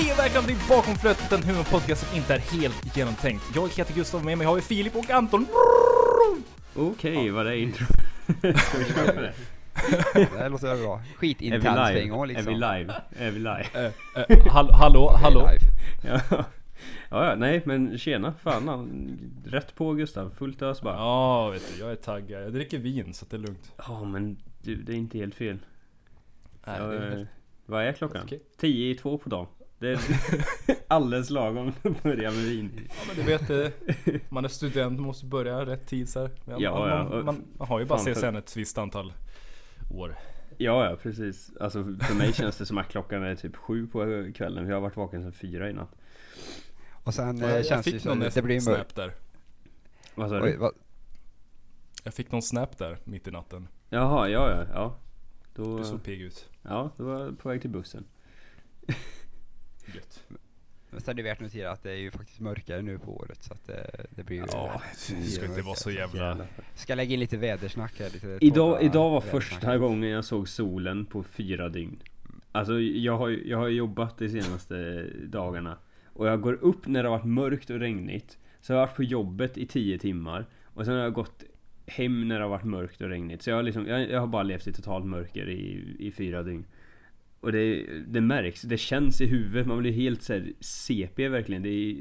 Hej och välkomna till Bakom flötet, en humorpodcast som inte är helt genomtänkt. Jag heter Gustav, med mig har vi Filip och Anton. Okej, vad är intro? Ska vi köra på det? Det här låter väl bra. En live? gång Är liksom. vi live? Är vi live? Eh, eh, hall hallå, hallå? Live. Ja. ja, nej men tjena, fan Rätt på Gustav, fullt ös bara. Ja, vet du, jag är taggad. Jag dricker vin så att det är lugnt. Ja men du, det är inte helt fel. Nej, Jag, det är eh, vad är klockan? 10 i två på dagen. Det är alldeles lagom att börja med vin. Ja, men du vet, eh, man är student, måste börja rätt tid så här. Men Ja, man, ja, man, man, man har ju bara CSN ett visst antal år. Ja, ja precis. Alltså för mig känns det som att klockan är typ sju på kvällen. Jag har varit vaken sedan fyra i natt. Och sen jag, eh, jag känns det fick som någon att det blir snap där. Vad sa Oj, du? vad, Jag fick någon snap där, mitt i natten. Jaha, ja ja, ja. Då, Du såg pigg ut. ja, då var jag på väg till bussen. Sen är det värt att notera att det är ju faktiskt mörkare nu på året så att det, det blir ju... Ja, det ska inte vara så jävla... Ska lägga in lite vädersnack här, lite Idag, idag var första gången jag såg solen på fyra dygn. Alltså jag har, ju- jag har jobbat de senaste dagarna. Och jag går upp när det har varit mörkt och regnigt. Så jag har varit på jobbet i tio timmar. Och sen har jag gått hem när det har varit mörkt och regnigt. Så jag har, liksom, jag, jag har bara levt i totalt mörker i, i fyra dygn. Och det, det märks, det känns i huvudet. Man blir helt såhär CP verkligen. Det är,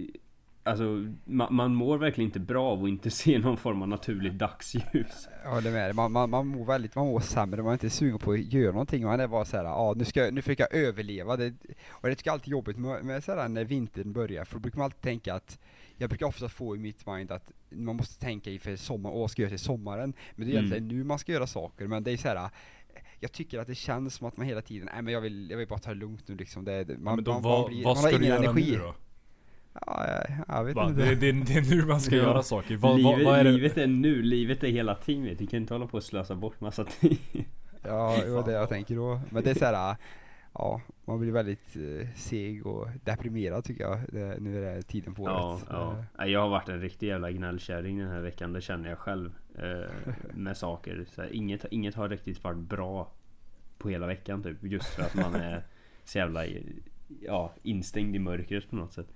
alltså man, man mår verkligen inte bra av att inte se någon form av naturligt dagsljus. Ja, det med. Man, man, man mår väldigt, man mår sämre, man är inte sugen på att göra någonting. Man är bara såhär, ja nu ska jag- nu försöker jag överleva. Det, och det tycker jag alltid är jobbigt med, med sådär när vintern börjar, för då brukar man alltid tänka att jag brukar ofta få i mitt mind att man måste tänka inför sommaren, åh ska jag göra till sommaren? Men det är Mm. egentligen nu man ska göra saker, men det är såhär jag tycker att det känns som att man hela tiden, nej men jag vill, jag vill bara ta det lugnt nu liksom. Det, man, men då, man, vad, man, blir, vad man har ska du ingen göra energi. nu då? Ja, jag, jag vet Va? inte. Det, det, det är nu man ska Ja. göra saker. Vad, livet, vad är det? livet är nu, livet är hela tiden. Vi kan inte hålla på och slösa bort massa tid. Ja, det var det jag tänker då. Men det är såhär, ja, man blir väldigt eh, seg och deprimerad tycker jag, det, nu är det tiden på Ja, året. ja. Eh, Jag har varit en riktig jävla gnällkärring den här veckan, det känner jag själv. Eh, med saker. Så här, inget, inget har riktigt varit bra på hela veckan typ. Just för att man är så jävla ja, instängd i mörkret på något sätt.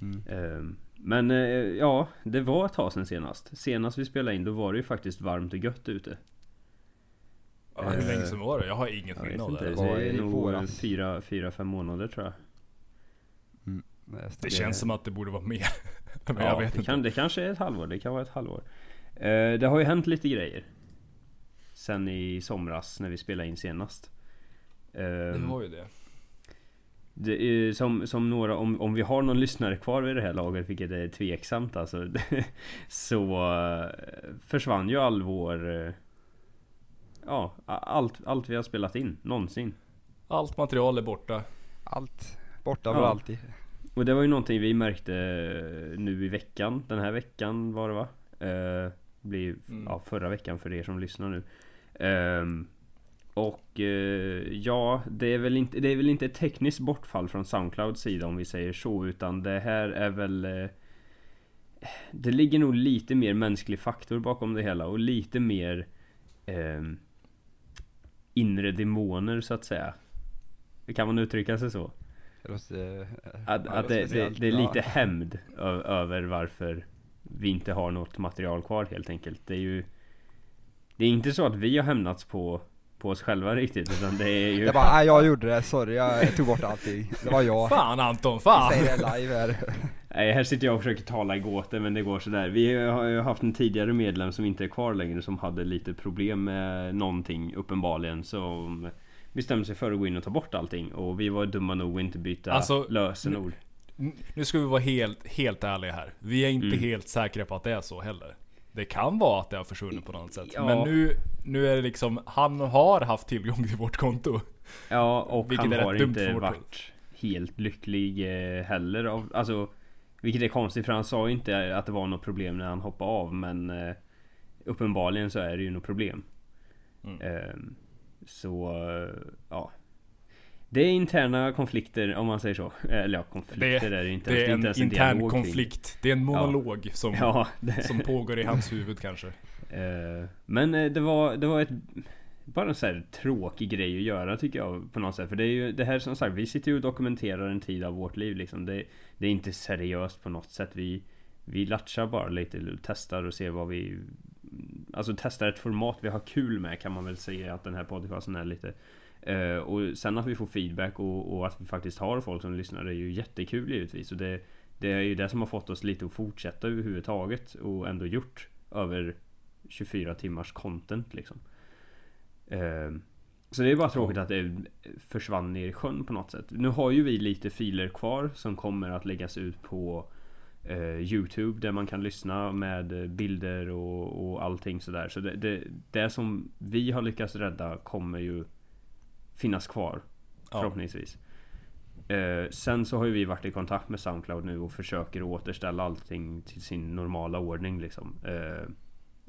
Mm. Eh, men eh, ja, det var ett tag sedan senast. Senast vi spelade in då var det ju faktiskt varmt och gött ute. Ja, hur Eh, länge sedan var det? Jag har inget minne av det. det var i nog fyra, fyra, fem månader tror jag. Det känns som att det borde vara mer. Men ja, jag vet det, inte. kan, det kanske är ett halvår, det kan vara ett halvår. Eh, det har ju hänt lite grejer. Sen i somras när vi spelade in senast. Eh, Det var ju det. det är, som, som några, om, om vi har någon lyssnare kvar vid det här laget, vilket är tveksamt alltså. så eh, försvann ju all vår... eh, Ja, allt, allt vi har spelat in, någonsin. Allt material är borta. Allt borta Ja. för alltid. Och det var ju någonting vi märkte nu i veckan. Den här veckan var det va? Eh, blir Mm. ja, förra veckan för er som lyssnar nu. Ehm, och eh, ja, det är, väl inte, det är väl inte ett tekniskt bortfall från Soundclouds sida om vi säger så. Utan det här är väl... Eh, det ligger nog lite mer mänsklig faktor bakom det hela och lite mer ehm, inre demoner så att säga. Kan man uttrycka sig så? Det låter, eh, Att, att det, det, det är lite hämnd över varför vi inte har något material kvar helt enkelt. Det är ju Det är inte så att vi har hämnats på på oss själva riktigt utan det är ju Jag bara, nej jag gjorde det, sorry jag tog bort allting. Det var jag. Fan Anton, Jag fan! säger det live här. Nej, här sitter jag och försöker tala i gåtor men det går sådär. Vi har ju haft en tidigare medlem som inte är kvar längre som hade lite problem med någonting uppenbarligen som bestämde sig för att gå in och ta bort allting och vi var dumma nog att inte byta Alltså, lösenord. N- Nu ska vi vara helt, helt ärliga här. Vi är inte Mm. helt säkra på att det är så heller. Det kan vara att det har försvunnit på något sätt. Ja. Men nu, nu är det liksom, han har haft tillgång till vårt konto. Ja, och han har inte varit helt lycklig eh, heller av, alltså Vilket är konstigt för han sa ju inte att det var något problem när han hoppade av men eh, Uppenbarligen så är det ju något problem Mm. Ehm, Så, eh, ja Det är interna konflikter om man säger så Eller ja, konflikter är det inte Det ens. är en ens en intern konflikt. Det är en monolog som, Ja, det, som pågår i hans huvud kanske. Eh, Men eh, det var, det var ett Bara en sån här tråkig grej att göra tycker jag på något sätt För det är ju det här som sagt Vi sitter ju och dokumenterar en tid av vårt liv liksom Det, det är inte seriöst på något sätt Vi Vi latchar bara lite Testar och ser vad vi Alltså testar ett format vi har kul med kan man väl säga att den här podcasten är lite Eh, Och sen att vi får feedback och, och att vi faktiskt har folk som lyssnar är ju jättekul givetvis och det Det är ju det som har fått oss lite att fortsätta överhuvudtaget och ändå gjort över 24 timmars content liksom. Eh, så det är bara tråkigt att det försvann ner i sjön på något sätt. Nu har ju vi lite filer kvar som kommer att läggas ut på eh, Youtube där man kan lyssna med bilder och, och allting sådär. Så det, det, det som vi har lyckats rädda kommer ju finnas kvar Ja. förhoppningsvis. Eh, sen så har ju vi varit i kontakt med Soundcloud nu och försöker återställa allting till sin normala ordning liksom. Eh,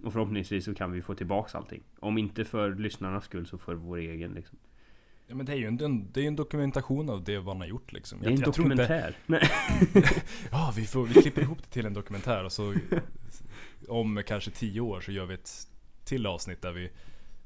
och förhoppningsvis så kan vi få tillbaks allting. Om inte för lyssnarnas skull så för vår egen liksom. Ja, men det är ju en, en, det är en dokumentation av det man har gjort liksom. Det är en jag inte- dokumentär. Nej. Ja, vi, får, vi klipper ihop det till en dokumentär och så om kanske tio år så gör vi ett till avsnitt där vi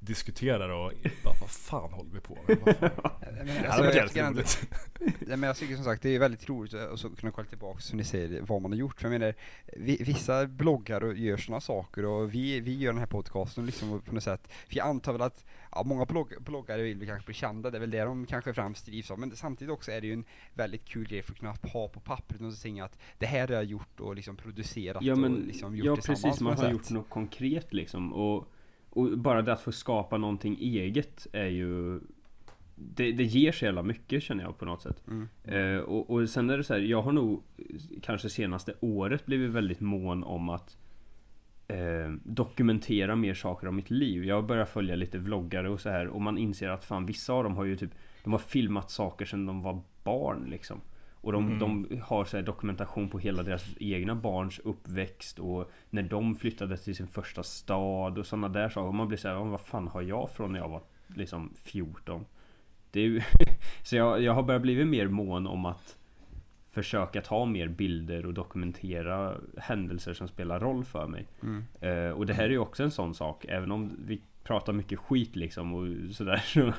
diskuterar och bara, vad fan håller vi på med? Vad fan? Men, Det alltså, hade varit jag jävligt roligt. Nej, men jag tycker som sagt det är väldigt roligt att så kunna kolla tillbaka som ni säger vad man har gjort. För jag menar, vi, vissa bloggar och gör sådana saker och vi, vi gör den här podcasten liksom på något sätt. För jag antar väl att ja, många blogg, bloggare vill kanske bli kända, det är väl det de kanske främst drivs av. Men samtidigt också är det ju en väldigt kul grej för att kunna ha på pappret och säga att det här har jag gjort och liksom producerat Ja men, och liksom gjort ja tillsammans precis, man har sätt. gjort något konkret liksom. Och, och bara det att få skapa någonting eget är ju det, det ger så jävla mycket känner jag på något sätt. Mm. Eh, och, och sen är det så här, jag har nog kanske senaste året blivit väldigt mån om att eh, dokumentera mer saker om mitt liv. Jag har börjat följa lite vloggare och så här och man inser att fan vissa av dem har ju typ De har filmat saker sedan de var barn liksom. Och de, Mm. de har så dokumentation på hela deras egna barns uppväxt och när de flyttade till sin första stad och sådana där saker. Och man blir så här, "Ja, vad fan har jag från när jag var liksom 14? Det är ju, så jag, jag har börjat bli mer mån om att försöka ta mer bilder och dokumentera händelser som spelar roll för mig. Mm. Eh, och det här är ju också en sån sak, även om vi pratar mycket skit liksom och sådär så,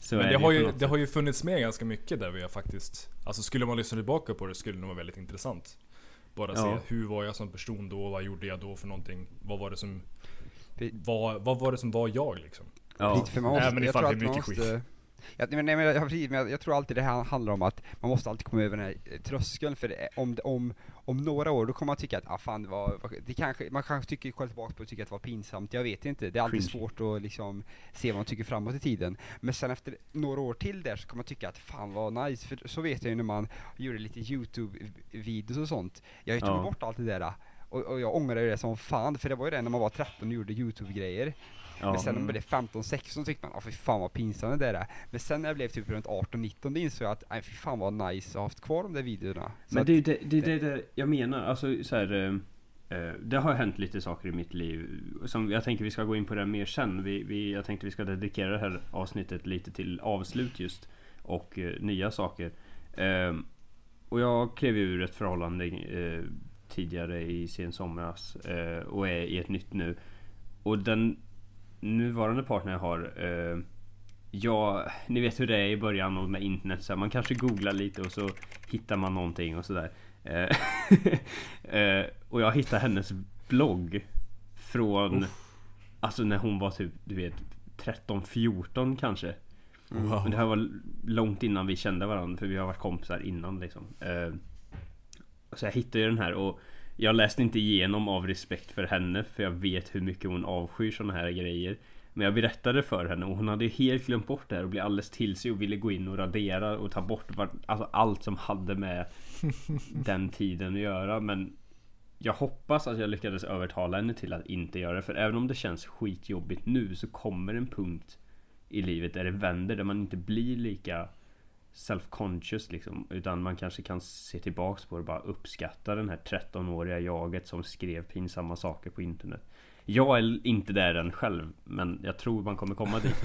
så Men det det har, ju, det har ju funnits med ganska mycket där vi har faktiskt Alltså skulle man lyssna tillbaka på det skulle det vara väldigt intressant Bara Ja. se hur var jag som person då, vad gjorde jag då för någonting? Vad var det som Vi- vad, vad var det som var jag liksom? Ja. Lite för man måste, Även jag ifall tror det är att man mycket måste, jag, men, nej, men, jag, men jag, jag tror alltid det här handlar om att man måste alltid komma över den här tröskeln för det, om, det- om, om några år då kommer man tycka att ah, fan det var, det kanske, man kanske tycker, kollar tillbaka på och tycker att det var pinsamt, jag vet inte, det är alltid Cringe. svårt att liksom se vad man tycker framåt i tiden. Men sen efter några år till där så kommer man tycka att fan vad nice, för så vet jag ju när man gjorde lite YouTube-videos och sånt, jag har ju tagit Ja. bort allt det där och, och jag ångrar ju det som fan, för det var ju det när man var 13 och gjorde YouTube-grejer. Ja. Men sen när Mm. man blev 15-16 tyckte man, ah fy fan vad pinsamt det där är. Men sen när jag blev typ runt 18-19 då insåg jag att, nej fy fan vad nice att ha haft kvar de där videorna. Så Men det är ju det, det, det, det jag menar, alltså så här, eh, eh, Det har hänt lite saker i mitt liv som Jag tänker vi ska gå in på det mer sen vi, vi, Jag tänkte vi ska dedikera det här avsnittet lite till avslut just Och eh, nya saker eh, Och jag klev ju ur ett förhållande eh, Tidigare i sen somras eh, Och är i ett nytt nu Och den nuvarande partner jag har eh, Ja, ni vet hur det är i början och med internet så här, Man kanske googlar lite och så hittar man någonting och sådär. Eh, eh, Och jag hittade hennes blogg Från Alltså när hon var typ, du vet 13-14 kanske. Wow. Men det här var långt innan vi kände varandra för vi har varit kompisar innan liksom. Så jag hittade ju den här och Jag läste inte igenom av respekt för henne för jag vet hur mycket hon avskyr såna här grejer Men jag berättade för henne och hon hade helt glömt bort det här och blev alldeles till sig och ville gå in och radera och ta bort vart, alltså allt som hade med den tiden att göra. Men jag hoppas att jag lyckades övertala henne till att inte göra det. För även om det känns skitjobbigt nu så kommer en punkt i livet där det vänder. Där man inte blir lika self-conscious liksom. Utan man kanske kan se tillbaks på det och bara uppskatta den här 13-åriga jaget som skrev pinsamma saker på internet. Jag är inte där än själv, men jag tror man kommer komma dit.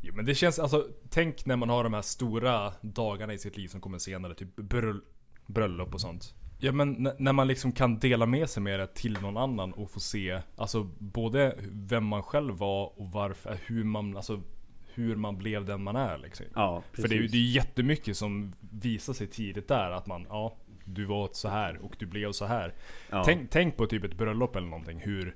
Jo, men det känns, alltså tänk när man har de här stora dagarna i sitt liv som kommer senare, typ bröll, bröllop och sånt. Ja men när man liksom kan dela med sig med det till någon annan och få se, alltså både vem man själv var och varför, hur man, alltså hur man blev den man är liksom. Ja. För det är ju det är jättemycket som visar sig tidigt där att man, ja, du var så här och du blev så här. ja. Tänk, tänk på typ ett bröllop eller någonting, hur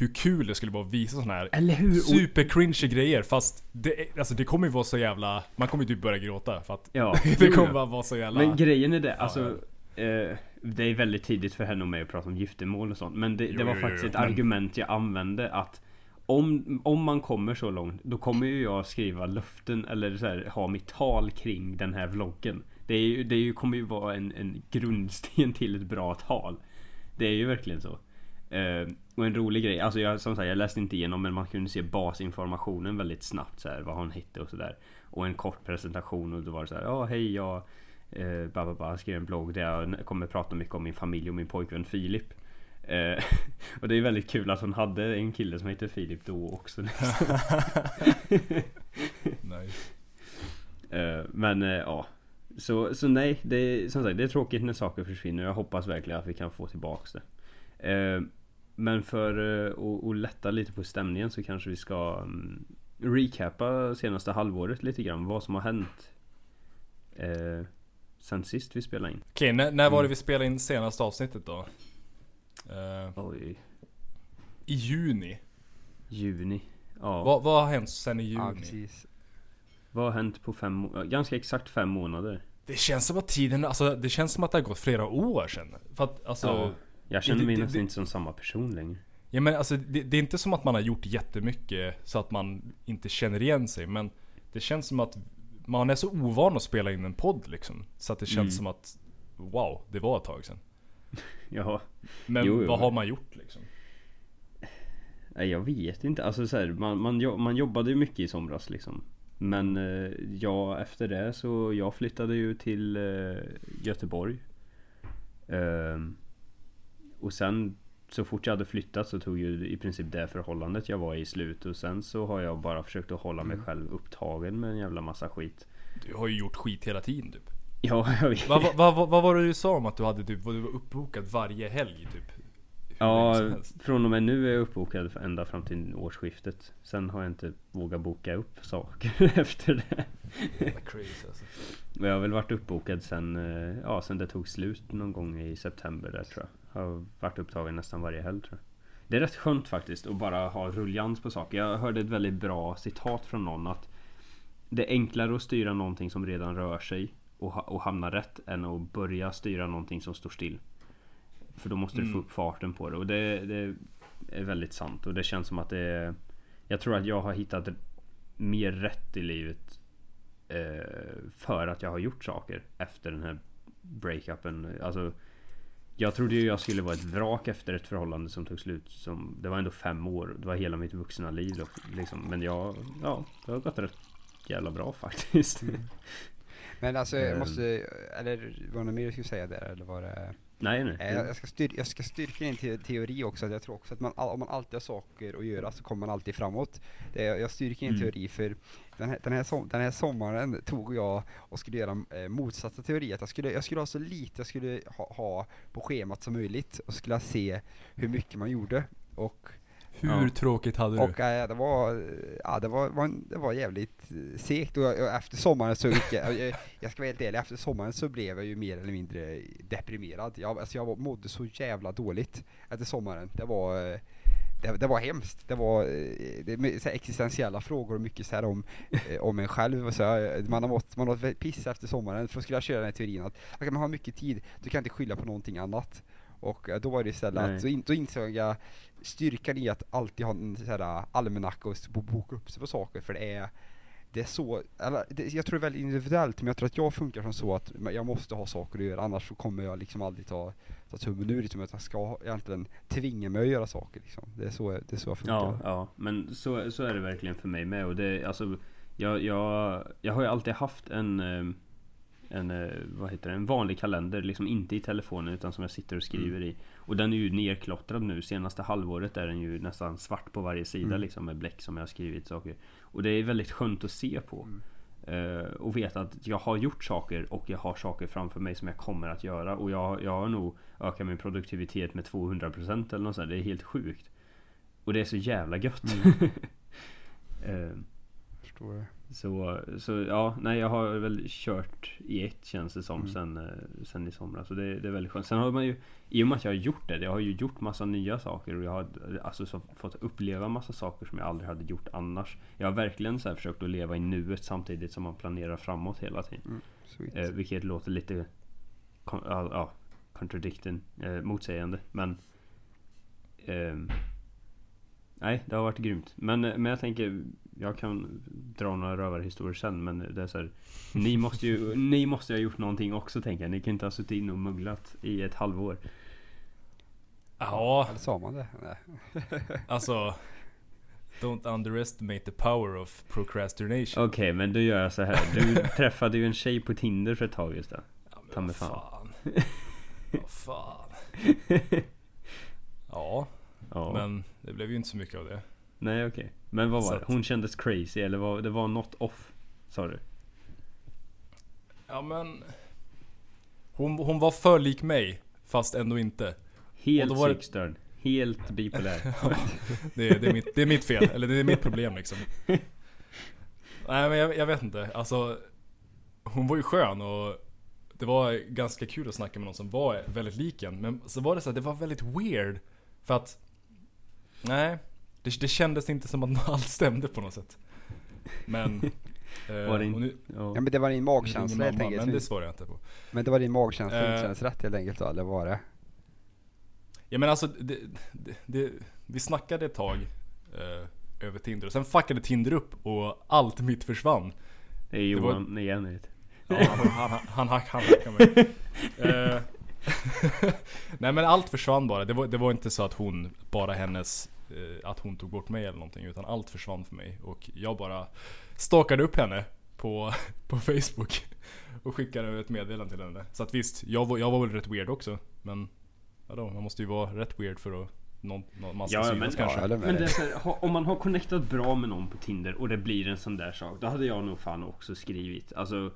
hur kul det skulle vara att visa såna här Eller hur? Super grejer fast det, alltså det kommer ju vara så jävla, man kommer ju typ börja gråta för att Ja, det kommer ja. bara vara så jävla... Men grejen är det, alltså eh, Det är väldigt tidigt för henne och mig att prata om giftermål och sånt Men det, Jo, det var jo, faktiskt jo, ett men- argument jag använde att om, om man kommer så långt Då kommer ju jag skriva löften eller så här, ha mitt tal kring den här vloggen. Det, är ju, det är ju, kommer ju vara en, en grundsten till ett bra tal. Det är ju verkligen så. Uh, och en rolig grej, alltså jag, som sagt jag läste inte igenom men man kunde se basinformationen väldigt snabbt så här, vad hon hette och sådär Och en kort presentation och då var det så här, ja hej jag eh, uh, ba, ba, ba, skrev en blogg där jag kommer prata mycket om min familj och min pojkvän Filip eh, Och det är väldigt kul att hon hade en kille som heter Filip då också nice. Eh, Men eh, ja så, så nej, det är, som sagt, det är tråkigt när saker försvinner. Jag hoppas verkligen att vi kan få tillbaks det. Men för att, lätta lite på stämningen så kanske vi ska um, recapa senaste halvåret lite grann. Vad som har hänt sen sist vi spelade in. Okej, när, när var det Mm. vi spelade in senaste avsnittet då? Eh, Oj, I juni. juni. Ja, Vad, vad har hänt sen i juni? Ja, precis. vad har hänt på fem må- Ganska exakt fem månader. det känns som att tiden, alltså det känns som att det har gått flera år sedan. För att alltså... Ja, jag känner mig det- nästan det- inte som samma person längre. Ja men alltså det, det är inte som att man har gjort jättemycket så att man inte känner igen sig men Det känns som att man är så ovan att spela in en podd liksom Så att det känns Mm. som att Wow, det var ett tag sedan Ja, Men Jo, jo. vad har man gjort liksom? Nej jag vet inte, alltså så här, man, man, jo- man jobbade ju mycket i somras liksom. Men eh, ja, efter det så jag flyttade ju till eh, Göteborg. Ehm, Och sen så fort jag hade flyttat så tog ju i princip det förhållandet jag var i slut. Och sen så har jag bara försökt att hålla mig själv upptagen med en jävla massa skit. Du har ju gjort skit hela tiden typ Ja, jag vet Vad vad- vad- vad var det du sa om att du hade typ, du var uppbokad varje helg typ? Ja, från och med nu är jag uppbokad ända fram till årsskiftet Sen har jag inte vågat boka upp saker efter det crazy alltså. Jag har väl varit uppbokad sen, eh, ja, sen det tog slut någon gång i september där tror jag. Har varit upptagen nästan varje helg tror jag. Det är rätt skönt faktiskt att bara ha rullians på saker. Jag hörde ett väldigt bra citat från någon att det är enklare att styra någonting som redan rör sig och, och hamna rätt än att börja styra någonting som står still. För då måste du få Mm. upp farten på det och det, det är väldigt sant och det känns som att det är Jag tror att jag har hittat mer rätt i livet eh, för att jag har gjort saker efter den här breakupen. Alltså, jag trodde ju jag skulle vara ett vrak efter ett förhållande som tog slut. Som, det var ändå fem år. Det var hela mitt vuxna liv. då, Liksom. Men jag, ja, det har gått rätt jävla bra faktiskt. Men alltså, jag Ehm. måste, eller var det något mer du skulle säga där eller var det? nej, nej. Eh, Jag jag ska, styr, jag ska styrka in te teori också, att jag tror också att man, om man alltid har saker att göra så kommer man alltid framåt. Det, jag styrker in Mm. teori för den här, den, här som, den här sommaren tog jag och skulle göra eh, motsatta teori, att jag skulle, jag skulle ha så lite jag skulle ha, ha på schemat som möjligt och skulle jag se hur mycket man gjorde. Och Hur Ja. tråkigt hade du? och äh, det var, eh, ja det var, det var jävligt eh, segt och jag, efter sommaren så gick jag, jag, jag ska vara helt ärlig, efter sommaren så blev jag ju mer eller mindre deprimerad. Jag, alltså jag var- mådde så jävla dåligt efter sommaren. Det var, det, det var hemskt. Det var det, så existentiella frågor och mycket så här om, om en själv. Och så här, man har mått, man har mått piss efter sommaren. För då skulle jag köra den här teorin att okay, man har mycket tid, du kan inte skylla på någonting annat. Och då var det istället Nej. att, in, då insåg jag styrkan i att alltid ha en sån här almanacka och boka upp sig på saker för det är det är så, eller, det, jag tror det är väldigt individuellt men jag tror att jag funkar som så att jag måste ha saker att göra annars så kommer jag liksom aldrig ta, ta tummen ur liksom, att jag ska egentligen tvinga mig att göra saker liksom. Det är så, det är så jag funkar. Ja, ja, men så, så är det verkligen för mig med och det, alltså jag, jag, jag har ju alltid haft en eh, en, eh, vad heter det, en vanlig kalender, liksom inte i telefonen utan som jag sitter och skriver i. Och den är ju nerklottrad nu, senaste halvåret är den ju nästan svart på varje sida Mm. liksom med bläck som jag har skrivit saker. Och det är väldigt skönt att se på. Mm. Eh, och veta att jag har gjort saker och jag har saker framför mig som jag kommer att göra. Och jag, jag har nog ökat min produktivitet med 200% eller något sånt. Det är helt sjukt. Och det är så jävla gött. Eh, Förstår jag. Så, så ja, nej jag har väl kört i ett känns det som Mm. sen, eh, sen i somras. Så det, det är väldigt skönt. Sen har man ju, i och med att jag har gjort det, jag har ju gjort massa nya saker och jag har alltså så, fått uppleva massa saker som jag aldrig hade gjort annars. Jag har verkligen så här försökt att leva i nuet samtidigt som man planerar framåt hela tiden. Mm. Eh, vilket låter lite kon- ja, contradicting, eh, motsägande. Men ehm, Nej, det har varit grymt. Men, eh, men jag tänker, jag kan dra några rövarhistorier sen men det är så här, Ni måste ju, ni måste ju ha gjort någonting också tänker jag. Ni kan inte ha suttit inne och mugglat i ett halvår. Ja, Eller sa man det? Nej. alltså. Don't underestimate the power of procrastination. Okej, men då gör jag så här. Du träffade ju en tjej på Tinder för ett tag just det. Ja, Ta mig vad fan. fan. Vad fan. Ja, Ja. men det blev ju inte så mycket av det. Nej okej. Men vad Så var det? att- Hon kändes crazy eller var, det var något off? Sa du? Ja men. Hon, hon var för lik mig. Fast ändå inte. Helt var det- psykstörd. Helt bipolär. Det är, det, är mitt, det är mitt fel, eller det är mitt problem liksom. Nej men jag, jag vet inte, alltså. Hon var ju skön och det var ganska kul att snacka med någon som var väldigt lik en. Men så var det så att det var väldigt weird. För att, nej. Det, det kändes inte som att allt stämde på något sätt. Men... eh, Var det in- nu, Ja. Ja men det var din magkänsla helt enkelt. men det svarar jag inte på. Men det var din magkänsla som Eh. inte kändes rätt helt enkelt då, eller var det? Ja men alltså, det, det, det, vi snackade ett tag eh, över Tinder och sen fuckade Tinder upp och allt mitt försvann. Det är det var- Johan igen Ja, han, han, han, han hackade mig. Eh, Nej men allt försvann bara. Det var, det var inte så att hon, bara hennes, eh, att hon tog bort mig eller någonting. Utan allt försvann för mig. Och jag bara stalkade upp henne på, på Facebook. Och skickade ett meddelande till henne. Så att visst, jag var, jag var väl rätt weird också. Men vadå, man måste ju vara rätt weird för att någon, någon, man ska Ja, synas men- kanske. Ja, Men det är så här, om man har connectat bra med någon på Tinder och det blir en sån där sak. Då hade jag nog fan också skrivit. Alltså.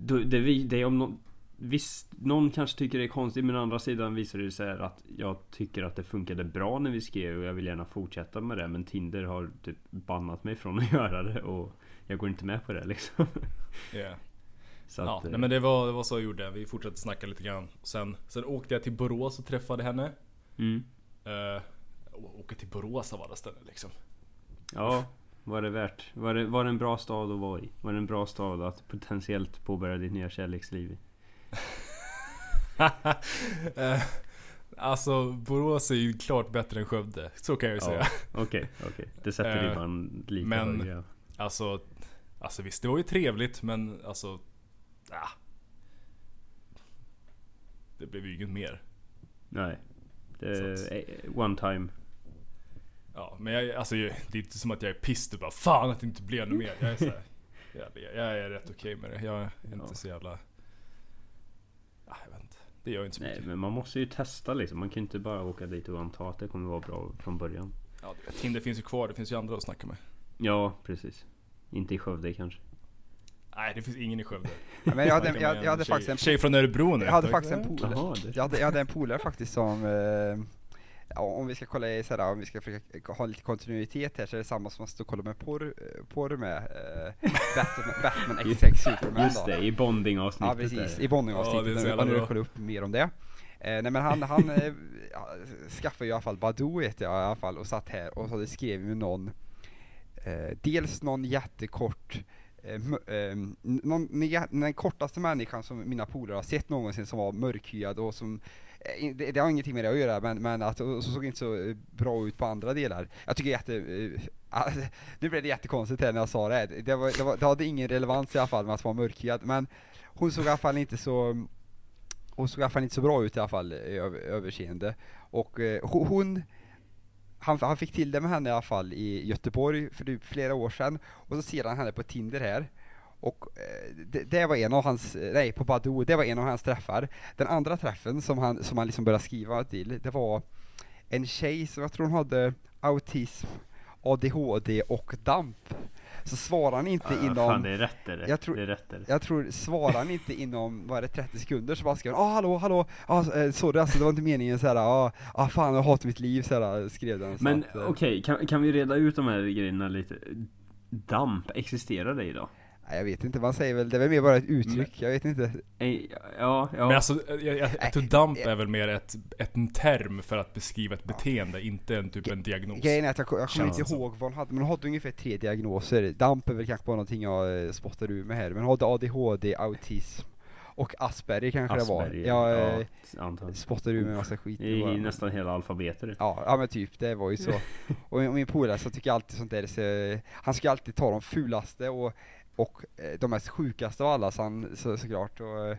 Det, det är om någon, Visst, någon kanske tycker det är konstigt men å andra sidan visar det sig att jag tycker att det funkade bra när vi skrev och jag vill gärna fortsätta med det men Tinder har typ bannat mig från att göra det och jag går inte med på det liksom. Yeah. Så Ja, att, eh, nej, men det var, det var så jag gjorde. Vi fortsatte snacka lite grann. Sen, sen åkte jag till Borås och träffade henne. mm. Uh, åka till Borås av alla ställen liksom. Ja, var det värt? Var det, var det en bra stad att vara i? Var det en bra stad att potentiellt påbörja ditt nya kärleksliv i? Eh, alltså Borås är ju klart bättre än Skövde. Så kan jag ju säga. Okej, okej. Det sätter Eh, ribban lite men- högre. Alltså, alltså visst det var ju trevligt men alltså... Ah, det blev ju inget mer. Nej. Det är eh, one time. Ja, men jag, alltså, det är inte som att jag är pissed och bara Fan att det inte blev något mer. Jag är så här, jag, jag är rätt okej med det. Jag är inte Ja. så jävla... Ah, jag vet inte. Det gör inte så Nej, mycket. men man måste ju testa liksom. Man kan ju inte bara åka dit och anta att det kommer vara bra från början. Ja, du vet, Tinder finns ju kvar. Det finns ju andra att snacka med. Ja, precis. Inte i Skövde kanske. Nej, det finns ingen i Skövde. Ja, men jag hade, jag, jag hade tjej, faktiskt en Tjej från Örebro nu. Jag hade faktiskt en polare, det- jag hade, jag hade en polare faktiskt som, eh, om vi ska kolla i såhär, om vi ska försöka ha lite kontinuitet här så är det samma som att stå och kolla med porr, eh, porr med eh, Batman, Batman X6 Superman Just då. det, i bonding avsnittet Ja precis, där. i bondingavsnittet, ja, nu bra. kolla upp mer om det. Eh, nej men han, han eh, skaffade ju i alla fall Badoo vet jag i alla fall och satt här och så hade skrev med någon eh, Dels någon jättekort eh, eh, någon, den kortaste människan som mina polare har sett någonsin som var mörkhyad och som Eh, det, det har ingenting med det att göra men, men att och så såg inte så eh, bra ut på andra delar. Jag tycker jätte, eh, ah, nu blev det jättekonstigt här när jag sa det, det, var, det, var, det hade ingen relevans i alla fall med att vara mörkhyad men hon såg i alla fall inte så hon såg i alla fall inte så bra ut i alla fall eh, i överseende. Och eh, hon han, han fick till det med henne i alla fall i Göteborg för typ flera år sedan och så ser han henne på Tinder här och eh, det, det var en av hans, eh, nej på Badoo, det var en av hans träffar. Den andra träffen som han, som han liksom började skriva till, det var en tjej som jag tror hon hade autism, ADHD och DAMP. Så svarar han inte Ja, inom Fan det är rätt är det. Jag tror- det är rätt är det. jag tror, svarar han inte inom, vad är det, 30 sekunder så bara skrev han ah, hallå, hallå, ah, eh, sorry alltså det var inte meningen såhär, ah, ah fan jag hatar mitt liv såhär, skrev den. Men okej, kan, kan vi reda ut de här grejerna lite? Damp, existerar det idag? Jag vet inte, man säger väl, det är väl mer bara ett uttryck, jag vet inte. Ja, ja. Men alltså, jag, jag, jag tror damp eh, är väl mer ett, ett en term för att beskriva ett beteende, inte en typ en diagnos. Grejen är att jag, jag kommer inte det ihåg vad hon hade, men hon hade ungefär tre diagnoser. DAMP är väl kanske bara någonting jag eh, spottar ur med här, men hon hade ADHD, autism och Asperger kanske det Asperger, var. Jag ja, eh, spottar ur med massa skit. Det är bara. nästan hela alfabetet. Ja, ja men typ, det var ju så. Och min, min polare så tycker alltid sånt där, så, han ska alltid ta de fulaste och, och eh, de mest sjukaste av alla, så han, så, såklart. Och, eh,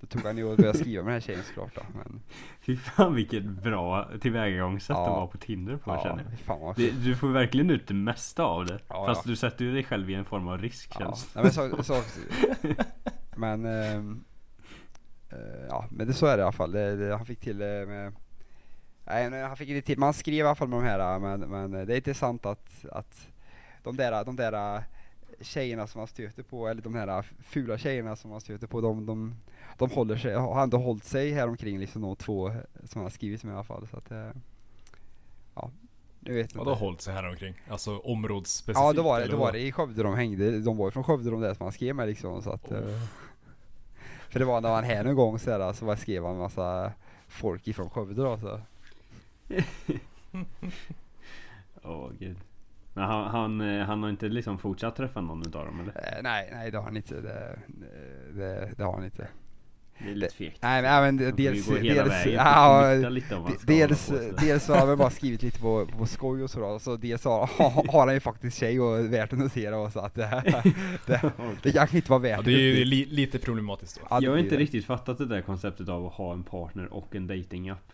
då tog han ju och började skriva med den här tjejen såklart då. Men, Fy fan vilket bra tillvägagångssätt Ja. att vara på Tinder på ja, känner jag. Det, du får verkligen ut det mesta av det. Ja, Fast ja. du sätter ju dig själv i en form av risk Ja, känns nej, men så, så, men, eh, ja, men det så är det i alla fall. Det, det, han fick till det med, nej men han fick inte till, man skrev i alla fall med de här, men, men det är intressant att, att de där, de där tjejerna som man stöter på, eller de här fula tjejerna som man stöter på, de, de, de håller sig, har ändå hållit sig här omkring liksom de två som han har skrivit med i alla fall. Så att, eh, ja, nu vet jag Vadå inte. hållit sig här omkring? Alltså områdesspecifikt? Ja, då var det, då var det i Skövde de hängde, de var ju från Skövde de där som han skrev med liksom så att eh, För det var när han här någon gång så, där, så skrev han en massa folk ifrån Skövde då så Åh gud. Men han, han, eh, han har inte liksom fortsatt träffa någon utav dem eller? eh, Nej, nej det har han inte, det, det, det har han inte Det är lite fegt. Nej men, men dels, dels, ja, dels, sådär. dels har han bara skrivit lite på, på skoj och så då, så dels har, har han ju faktiskt tjej och värt att notera och så att det, det, det kanske inte var värt Ja, det är ju li, lite problematiskt då. Jag har inte riktigt fattat det där konceptet av att ha en partner och en datingapp.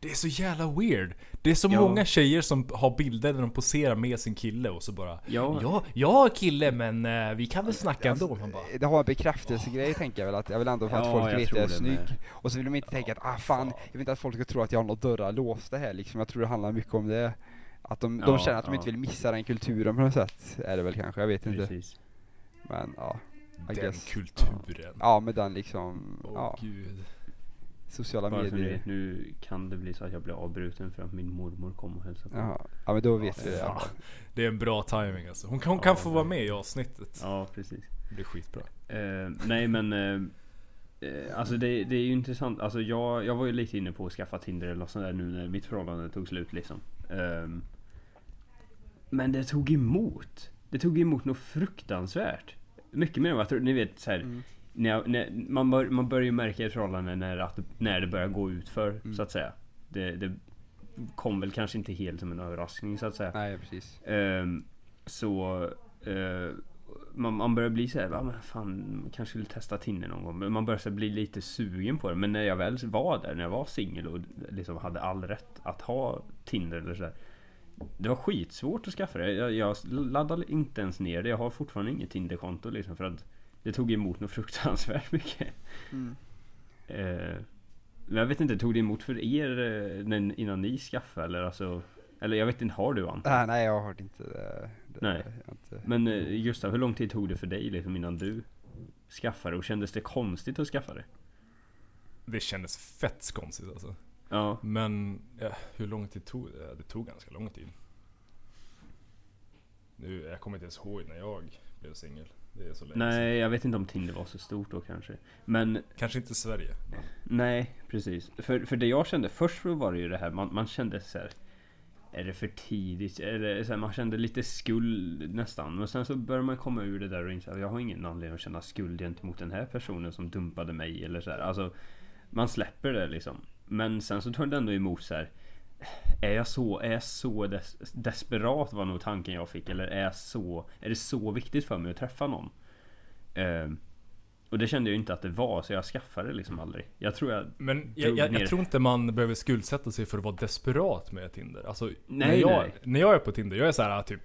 Det är så jävla weird. Det är så Ja. många tjejer som har bilder där de poserar med sin kille och så bara Ja. Ja, jag har kille men eh, vi kan väl snacka ändå. Man bara, Det har en bekräftelsegrej tänker jag väl, att jag vill ändå för att Ja, folk vet att jag är snygg. med. Och så vill de inte tänka att ah fan, jag vill inte att folk ska tro att jag har några dörrar låsta här liksom. Jag tror det handlar mycket om det. Att de, de Ja, känner att de ja. inte vill missa den kulturen på något sätt, är det väl kanske, jag vet inte. Precis. Men ja, I den guess. kulturen. ja med den liksom, Åh ja, gud. Sociala Bara medier. vet, nu kan det bli så att jag blir avbruten för att min mormor kom och hälsade på. Jaha. Ja men då vet vi det. Ja. Det är en bra timing alltså. Hon kan, hon kan få vara med i avsnittet. Ja, precis. Det blir skitbra. Eh, nej men eh, eh, Alltså det, det är ju intressant, alltså jag, jag var ju lite inne på att skaffa Tinder eller något sånt där nu när mitt förhållande tog slut liksom Ehm, Men det tog emot Det tog emot något fruktansvärt Mycket mer än vad jag trodde, ni vet så här, Mm. När, när, man, bör, man börjar ju märka ett förhållande när, att, när det börjar gå ut för Mm. så att säga det, det kom väl kanske inte helt som en överraskning så att säga Nej precis. Ehm, så eh, man, man börjar bli såhär, ja men fan, kanske skulle testa Tinder någon gång. Men man börjar så bli lite sugen på det. Men när jag väl var där, när jag var singel och liksom hade all rätt att ha Tinder eller sådär. Det var skitsvårt att skaffa det. Jag, jag laddade inte ens ner det. Jag har fortfarande inget Tinder-konto liksom för att det tog emot något fruktansvärt mycket. Mm. Eh, men jag vet inte, tog det emot för er eh, innan ni skaffade eller alltså? Eller jag vet inte, har du Anton? Ah, nej jag har inte det. det Nej. jag har inte. Men eh, Gustav, hur lång tid tog det för dig liksom innan du skaffade och kändes det konstigt att skaffa det? Det kändes fett konstigt alltså. Ja, Men ja, hur lång tid tog det? Det tog ganska lång tid. Nu, jag kommer inte ens ihåg när jag blev singel. Nej jag vet inte om Tinder var så stort då kanske. Men Kanske inte Sverige. Men nej, precis. För, för det jag kände först var det ju det här, man, man kände så här. Är det för tidigt? Det, så här, man kände lite skuld nästan. Men sen så började man komma ur det där och inse att jag har ingen anledning att känna skuld gentemot den här personen som dumpade mig eller så här. Alltså, man släpper det liksom. Men sen så tog det ändå emot så här. Är jag så, är jag så des, desperat var nog tanken jag fick eller är jag så, är det så viktigt för mig att träffa någon? Ehm, och det kände jag inte att det var så jag skaffade det liksom aldrig. Jag tror jag Men jag, jag, jag tror inte man behöver skuldsätta sig för att vara desperat med Tinder. Alltså, när, Nej, jag, nej. när jag är på Tinder, jag är så här typ,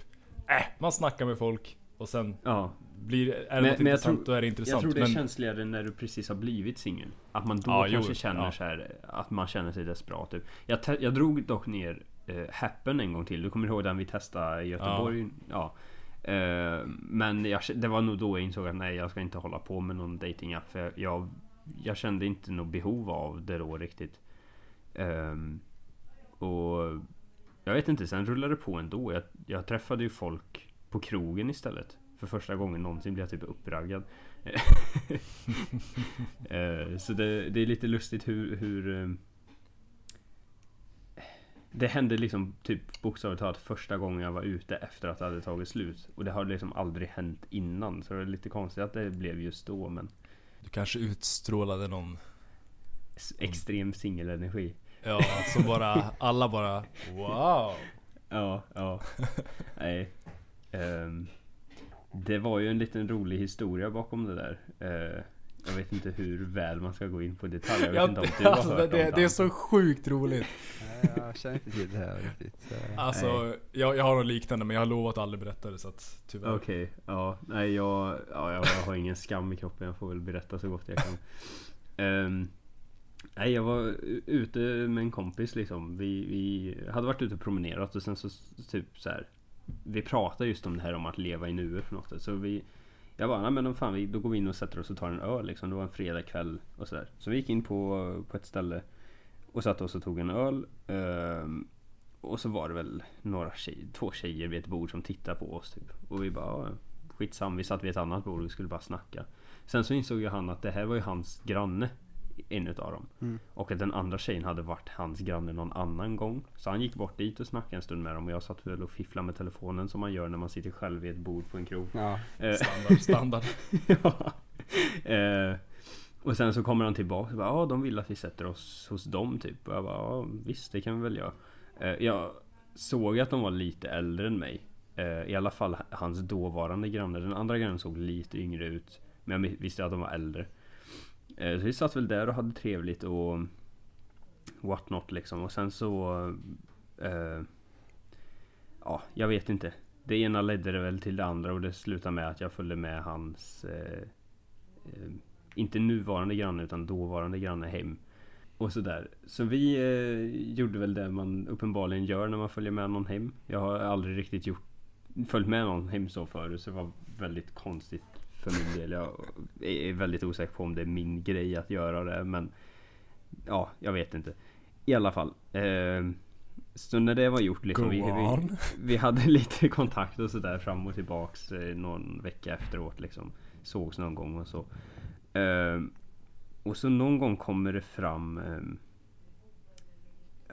äh, man snackar med folk och sen Ja, blir, är det Men- något men jag intressant, tror- då är det jag intressant. tror det är men, känsligare när du precis har blivit singel. Att man då Ja, jo, kanske känner ja. så här att man känner sig desperat. Typ. Jag, jag drog dock ner eh, Happen en gång till. Du kommer ihåg den vi testade i Göteborg? Ja. Eh, men jag, det var nog då jag insåg att nej, jag ska inte hålla på med någon datingapp För jag, jag, jag kände inte något behov av det då riktigt. Ehm, och jag vet inte, sen rullade det på ändå. Jag, jag träffade ju folk på krogen istället. För första gången någonsin blev jag typ uppraggad. Eh, Så det, det är lite lustigt hur, hur eh, Det hände liksom typ bokstavligt talat första gången jag var ute efter att det hade tagit slut. Och det har liksom aldrig hänt innan. Så det är lite konstigt att det blev just då men du kanske utstrålade någon, Extrem singelenergi. ja, som bara, alla bara, wow. Ja, ja. Nej. Ehm, det var ju en liten rolig historia bakom det där. Eh, jag vet inte hur väl man ska gå in på detaljer. Jag vet Ja, inte om du har alltså, hört det, om det är så sjukt roligt. Nej, jag känner inte till det här riktigt. så- Alltså, jag, jag har något liknande men jag har lovat att aldrig berätta det så att tyvärr. Okej, ja. Nej, jag, ja, jag har ingen skam i kroppen. Jag får väl berätta så gott jag kan. Ehm, nej, jag var ute med en kompis liksom. Vi, vi hade varit ute och promenerat och sen så typ så här. Vi pratade just om det här om att leva i nuet på något sätt. Så vi jag bara, nej men då fan, vi, då går vi in och sätter oss och tar en öl liksom. Det var en fredagkväll och sådär. Så vi gick in på, på ett ställe och satte oss och tog en öl. Um, och så var det väl några tjejer, två tjejer vid ett bord som tittade på oss typ. Och vi bara, skitsam. Vi satt vid ett annat bord och vi skulle bara snacka. Sen så insåg ju han att det här var ju hans granne. En utav dem. Mm. Och att den andra tjejen hade varit hans granne någon annan gång. Så han gick bort dit och snackade en stund med dem. Och jag satt väl och fifflade med telefonen som man gör när man sitter själv vid ett bord på en krog. Ja. Eh, Standard, standard. ja. eh, och sen så kommer han tillbaka och bara, ja de vill att vi sätter oss hos dem typ. Och jag bara, ja visst det kan vi väl göra. Eh, jag såg att de var lite äldre än mig. Eh, I alla fall hans dåvarande granne. Den andra grannen såg lite yngre ut. Men jag visste att de var äldre. Eh, så vi satt väl där och hade trevligt och what not liksom. Och sen så eh, Ja, jag vet inte. Det ena ledde det väl till det andra och det slutade med att jag följde med hans eh, eh, Inte nuvarande granne utan dåvarande granne hem. Och sådär. Så vi eh, gjorde väl det man uppenbarligen gör när man följer med någon hem. Jag har aldrig riktigt gjort Följt med någon hem så förut så det var väldigt konstigt för min del. Jag är väldigt osäker på om det är min grej att göra det men Ja, jag vet inte. I alla fall. Eh, så när det var gjort liksom. Vi, vi, vi hade lite kontakt och sådär fram och tillbaks eh, någon vecka efteråt liksom. Sågs någon gång och så. Ehm, och så någon gång kommer det fram ehm,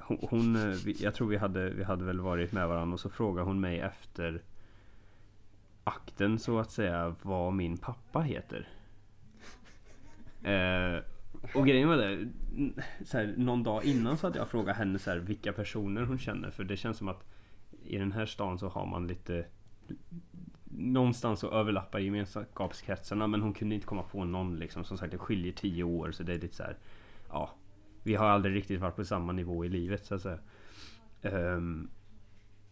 hon, eh, jag tror vi hade, vi hade väl varit med varandra och så frågade hon mig efter akten så att säga vad min pappa heter. Eh, och grejen var det, så här, någon dag innan så hade jag frågat henne så här, vilka personer hon känner. För det känns som att i den här stan så har man lite Någonstans så överlappar gemenskapskretsarna men hon kunde inte komma på någon liksom. Som sagt det skiljer tio år så det är lite så här. Ja Vi har aldrig riktigt varit på samma nivå i livet så att säga. Ehm,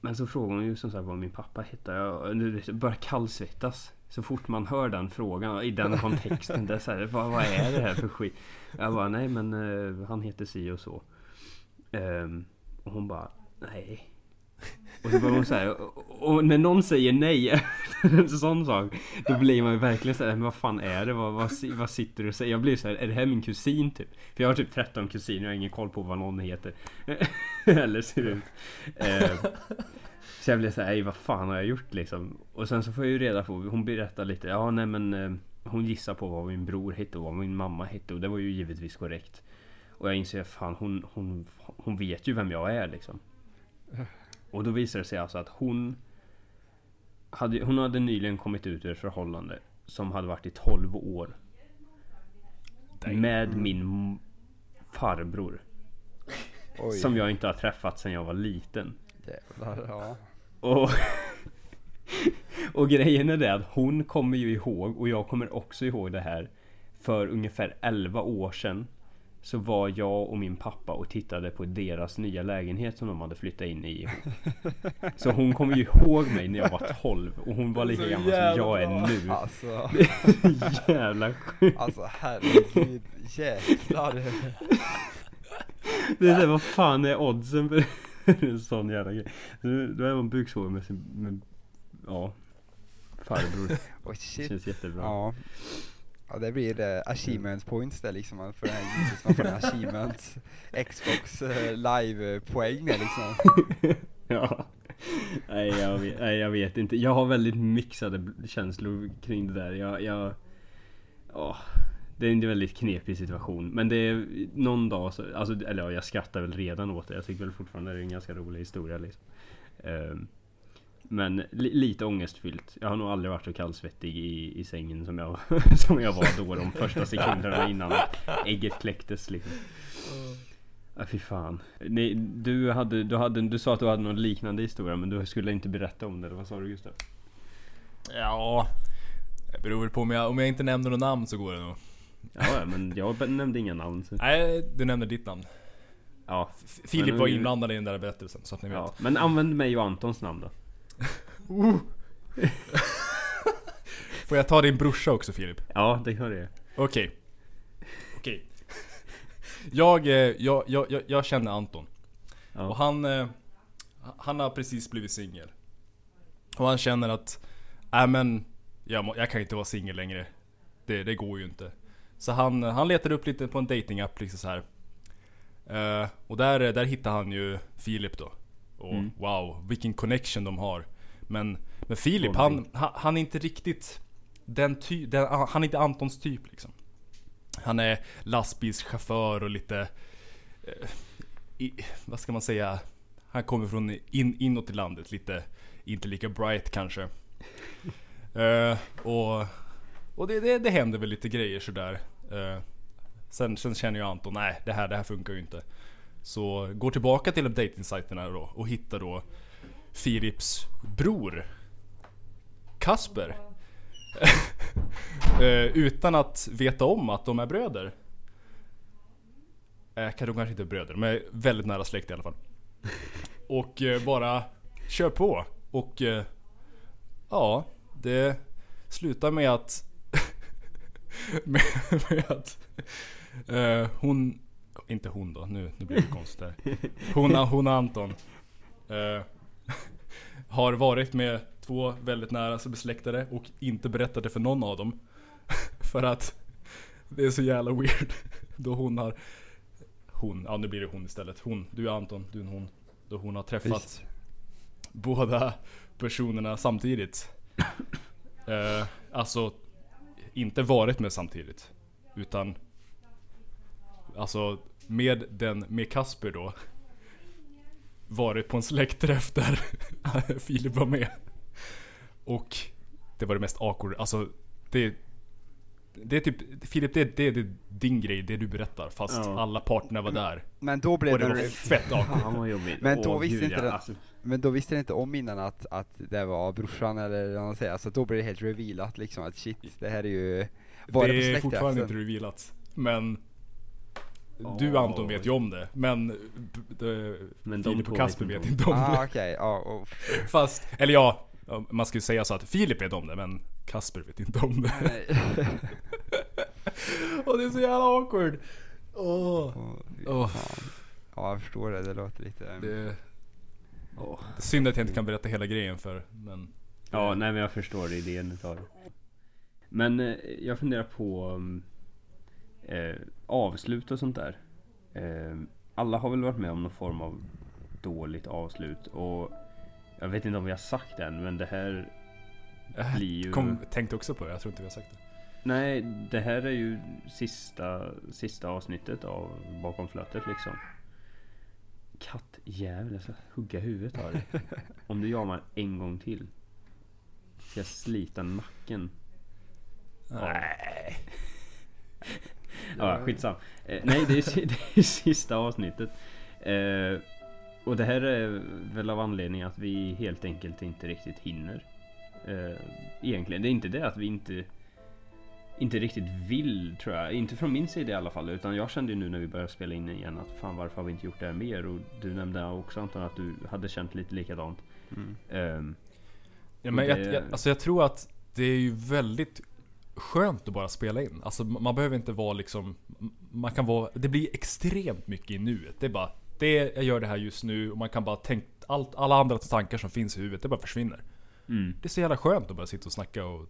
men så frågar hon ju som sagt vad min pappa heter. Jag nu börjar kallsvettas. Så fort man hör den frågan i den kontexten. Det är så här, vad, vad är det här för skit? Jag bara, nej men uh, han heter si och så. Um, och hon bara, nej. Och så börjar hon säga och, och när någon säger nej en sån sak. Då blir man ju verkligen såhär, men vad fan är det? Vad, vad, vad sitter du och säger? Jag blir så här, är det här min kusin typ? För jag har typ 13 kusiner, jag har ingen koll på vad någon heter. Eller ser ut. Ehm, så jag blev såhär, "Ej, vad fan har jag gjort liksom? Och sen så får jag ju reda på, hon berättar lite, ja nej men eh, Hon gissar på vad min bror hette och vad min mamma hette och det var ju givetvis korrekt. Och jag inser, fan hon, hon, hon vet ju vem jag är liksom. Och då visar det sig alltså att hon hade, Hon hade nyligen kommit ut ur ett förhållande som hade varit i 12 år. Damn. Med min farbror. Oj. Som jag inte har träffat sedan jag var liten. Jävlar, ja. Och, och grejen är det att hon kommer ju ihåg och jag kommer också ihåg det här. För ungefär 11 år sedan så var jag och min pappa och tittade på deras nya lägenhet som de hade flyttat in i. Så hon kommer ju ihåg mig när jag var 12 och hon var lika gammal som jag är nu. Alltså, Jävla sjukt. alltså herregud. Jävlar. Det är vad fan är oddsen för en sån jävla grej? Nu- Då är man buksvåg med sin, med, ja, farbror. Oh, shit. Känns jättebra. Ja. Ja det blir eh, achievement points där liksom, man får den här ljuset, man får en achievement Xbox eh, live poäng där liksom. Ja. Nej jag, vet, nej jag vet inte. Jag har väldigt mixade känslor kring det där. Jag, jag åh, det är en väldigt knepig situation. Men det är någon dag så, alltså, eller ja, jag skrattar väl redan åt det. Jag tycker väl fortfarande det är en ganska rolig historia liksom. Ehm, men li, lite ångestfyllt. Jag har nog aldrig varit så kallsvettig i, i sängen som jag, som jag var då de första sekunderna innan ägget kläcktes liksom. Ja fy fan. Nej, du, hade, du, hade, du sa att du hade någon liknande historia men du skulle inte berätta om det, eller vad sa du Gustav? Ja, det beror väl på om jag, om jag inte nämner något namn så går det nog. Ja, men jag nämnde inga namn. Så. Nej, du nämnde ditt namn. Ja, Filip var inblandad i den där berättelsen så att ni vet. ja, men använd mig och Antons namn då. Får jag ta din brorsa också Filip? Ja, det hör jag. Okej. Okej. Jag, eh, jag, jag, jag, jag känner Anton. Och Ja, han, eh, han har precis blivit singel. Och han känner att, nej men, jag, må, jag kan inte vara singel längre. Det, det går ju inte. Så han, han letar upp lite på en datingapp liksom så här. Eh, och där, där hittar han ju Filip då. Och Mm. wow, vilken connection de har. Men, men Filip, han, han, är inte riktigt den ty, den, han är inte Antons typ liksom. Han är lastbilschaufför och lite, eh, i, vad ska man säga? Han kommer från in, inåt i landet, lite, inte lika bright kanske. Eh, och och det, det, det händer väl lite grejer sådär. Eh, sen, sen känner ju Anton, nej det här, det här funkar ju inte. Så går tillbaka till dejtingsajterna då och hittar då Filips bror Kasper. Eh, utan att veta om att de är bröder. Eh, kan de kanske inte är bröder, men är väldigt nära släkt i alla fall. Och eh, bara kör på. Och eh, ja, det slutar med att med, med att eh, hon, inte hon då, nu, nu blir det konstigt här. Hon, hon och Anton eh, har varit med två väldigt nära besläktade och inte berättat det för någon av dem. för att det är så jävla weird. Då hon har, hon, ja nu blir det hon istället. Hon, du är Anton, du är en hon. Då hon har träffat Visst. båda personerna samtidigt. Eh, alltså, inte varit med samtidigt. Utan, alltså med den, med Kasper då. Varit på en släktträff där Filip var med. Och det var det mest awkward, alltså det det är typ, Filip det, det, det är din grej, det du berättar fast Ja. alla parterna var där. Men då blev Och det det, var fett awkward. Jobbigt. Men då visste gud, inte ja, den- alltså, men då visste ni inte om innan att, att det var brorsan eller vad man säger, så då blev det helt revealat liksom att shit, det här är ju var det på är fortfarande inte revealat. Men Du. Anton vet ju om det, men Men Filip och Kasper vet inte om Ah det. okej, ja och Fast, eller ja, man skulle säga så att Filip vet om det, men Kasper vet inte om det. nej. Och det är så jävla awkward. Åh. Fan. Ja jag förstår det, det låter lite Det är synd att jag inte kan berätta hela grejen för, men Ja, nej men jag förstår idén utav det. Men eh, jag funderar på um, eh, avslut och sånt där. Eh, alla har väl varit med om någon form av dåligt avslut och jag vet inte om vi har sagt det än men det här jag blir ju... kom, tänkte också på det, jag tror inte vi har sagt det. Nej, det här är ju sista, sista avsnittet av Bakom flötet liksom. Kattjävel, jag ska hugga huvudet av dig. Om du jamar en gång till. Ska jag slita nacken. Nej. Ja, skitsam. Eh, nej, det är, det är sista avsnittet. Eh, och det här är väl av anledning att vi helt enkelt inte riktigt hinner. Eh, egentligen. Det är inte det att vi inte inte riktigt vill tror jag. Inte från min sida i alla fall. Utan jag kände ju nu när vi började spela in igen att fan varför har vi inte gjort det här mer? Och du nämnde också Anton att du hade känt lite likadant. Mm. Ehm, Ja, men Och jag, det- jag, alltså jag tror att det är ju väldigt skönt att bara spela in. Alltså man behöver inte vara liksom, man kan vara, det blir extremt mycket i nuet. Det är bara, det, jag gör det här just nu och man kan bara tänka, allt, alla andra tankar som finns i huvudet, det bara försvinner. mm, Det är så jävla skönt att bara sitta och snacka och,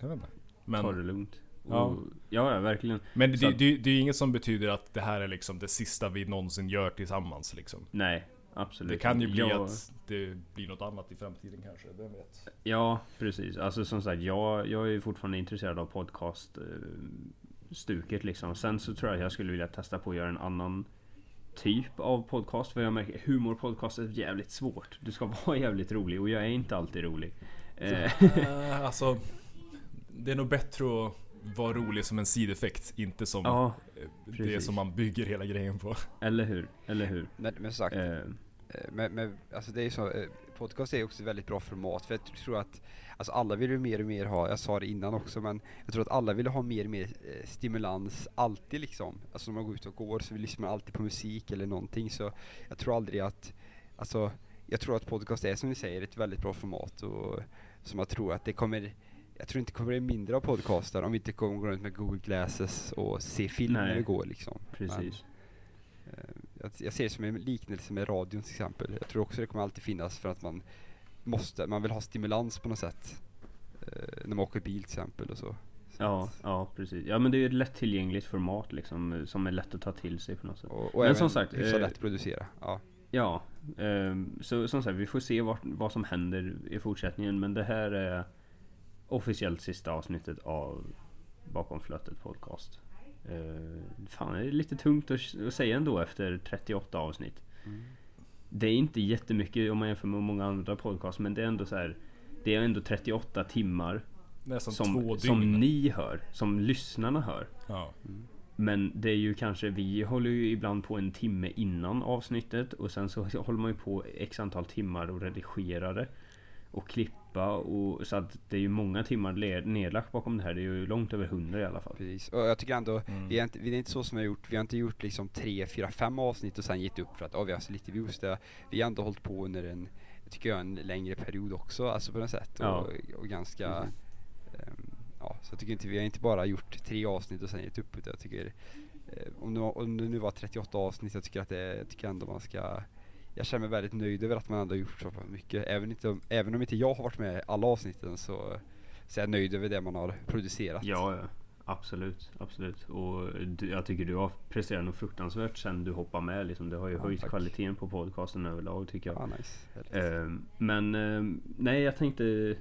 jag vet inte. Men, ta det lugnt. Ja. Ja, ja, verkligen. men det, Så- det, det är ju inget som betyder att det här är liksom det sista vi någonsin gör tillsammans liksom. Nej, absolut. Det kan ju bli Jag- att det blir något annat i framtiden kanske, vem vet? Ja, precis. Alltså som sagt, jag, jag är fortfarande intresserad av podcast eh, stuket liksom. Sen så tror jag att jag skulle vilja testa på att göra en annan typ av podcast. För jag märker humorpodcast är jävligt svårt. Du ska vara jävligt rolig och jag är inte alltid rolig. Eh, Eh, alltså, det är nog bättre att vara rolig som en sideffekt, inte som ja, eh, det som man bygger hela grejen på. eller hur? Eller hur? Men, men som sagt, Eh, Eh, Men, men alltså det är så, eh, podcast är också ett väldigt bra format för jag tror att Alltså alla vill ju mer och mer ha, jag sa det innan också men Jag tror att alla vill ha mer och mer stimulans alltid liksom Alltså när man går ut och går så lyssnar man alltid på musik eller någonting så Jag tror aldrig att Alltså Jag tror att podcast är som ni säger ett väldigt bra format och Som jag tror att det kommer Jag tror inte det kommer bli mindre av podcaster om vi inte kommer gå runt med Google Glasses och se filmer Nej. när vi går liksom precis. Eh, Jag, jag ser det som en liknelse med radion till exempel. Jag tror också det kommer alltid finnas för att man måste, man vill ha stimulans på något sätt. Eh, när man åker bil till exempel och så. så Ja, att- ja precis. Ja men det är ett lättillgängligt format liksom. eh, Som är lätt att ta till sig på något sätt. Och, och Men även som sagt, hyfsat eh, lätt att producera. Ja. Ja, ehm, så som sagt vi får se vart, vad som händer i fortsättningen men det här är officiellt sista avsnittet av Bakom flötet podcast. Uh, fan det är lite tungt att, att säga ändå efter 38 avsnitt. Mm. Det är inte jättemycket om man jämför med många andra podcast men det är ändå så här. Det är ändå 38 timmar Nästan som, som ni hör, som lyssnarna hör. Ja. Men det är ju kanske, vi håller ju ibland på en timme innan avsnittet och sen så håller man ju på x antal timmar och redigera det. Och klippa och så att det är ju många timmar nedlagt bakom det här. Det är ju långt över 100 i alla fall. Precis. Och jag tycker ändå, Mm. vi, är inte, vi är inte så som vi har gjort, vi har inte gjort liksom tre, fyra, fem avsnitt och sen gett upp för att oh, vi har så lite views. Det, vi har ändå hållit på under en, tycker jag, en längre period också, alltså på något sätt. Ja. Och, och ganska, Mhm. ehm, ja, så jag tycker inte, vi har inte bara gjort tre avsnitt och sen gett upp utan jag tycker, eh, om, det var, om det nu var 38 avsnitt, jag tycker att det, jag tycker ändå man ska jag känner mig väldigt nöjd över att man ändå har gjort så mycket. Även, inte, även om inte jag har varit med i alla avsnitten så, så är jag nöjd över det man har producerat. Ja, ja. Absolut, absolut. Och du, jag tycker du har presterat något fruktansvärt sen du hoppade med. Liksom. Det har ju Ja, höjt tack. kvaliteten på podcasten överlag tycker jag. Ja, nice. Ehm, men ehm, nej, jag tänkte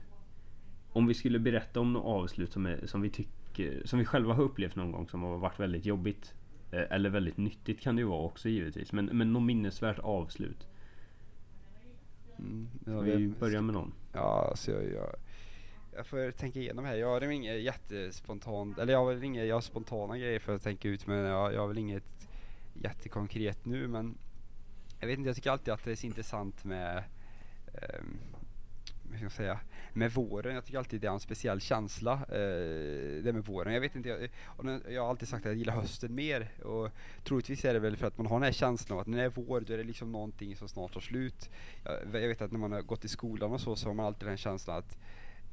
om vi skulle berätta om något avslut som, är, som vi tycker, som vi själva har upplevt någon gång som har varit väldigt jobbigt. Eh, Eller väldigt nyttigt kan det ju vara också givetvis. Men, men något minnesvärt avslut. Mm, Ska vi vi- börja med någon? Ja, alltså jag, jag, jag får tänka igenom här. Jag har inget jättespontant, eller jag har väl inga, jag har spontana grejer för att tänka ut men jag, jag har väl inget jättekonkret nu men jag vet inte, jag tycker alltid att det är så intressant med um, hur ska jag säga, med våren. Jag tycker alltid det är en speciell känsla, eh, det med våren. Jag vet inte, jag, jag har alltid sagt att jag gillar hösten mer och troligtvis är det väl för att man har den här känslan av att när det är vår då är det liksom någonting som snart tar slut. Jag, jag vet att när man har gått i skolan och så så har man alltid den känslan att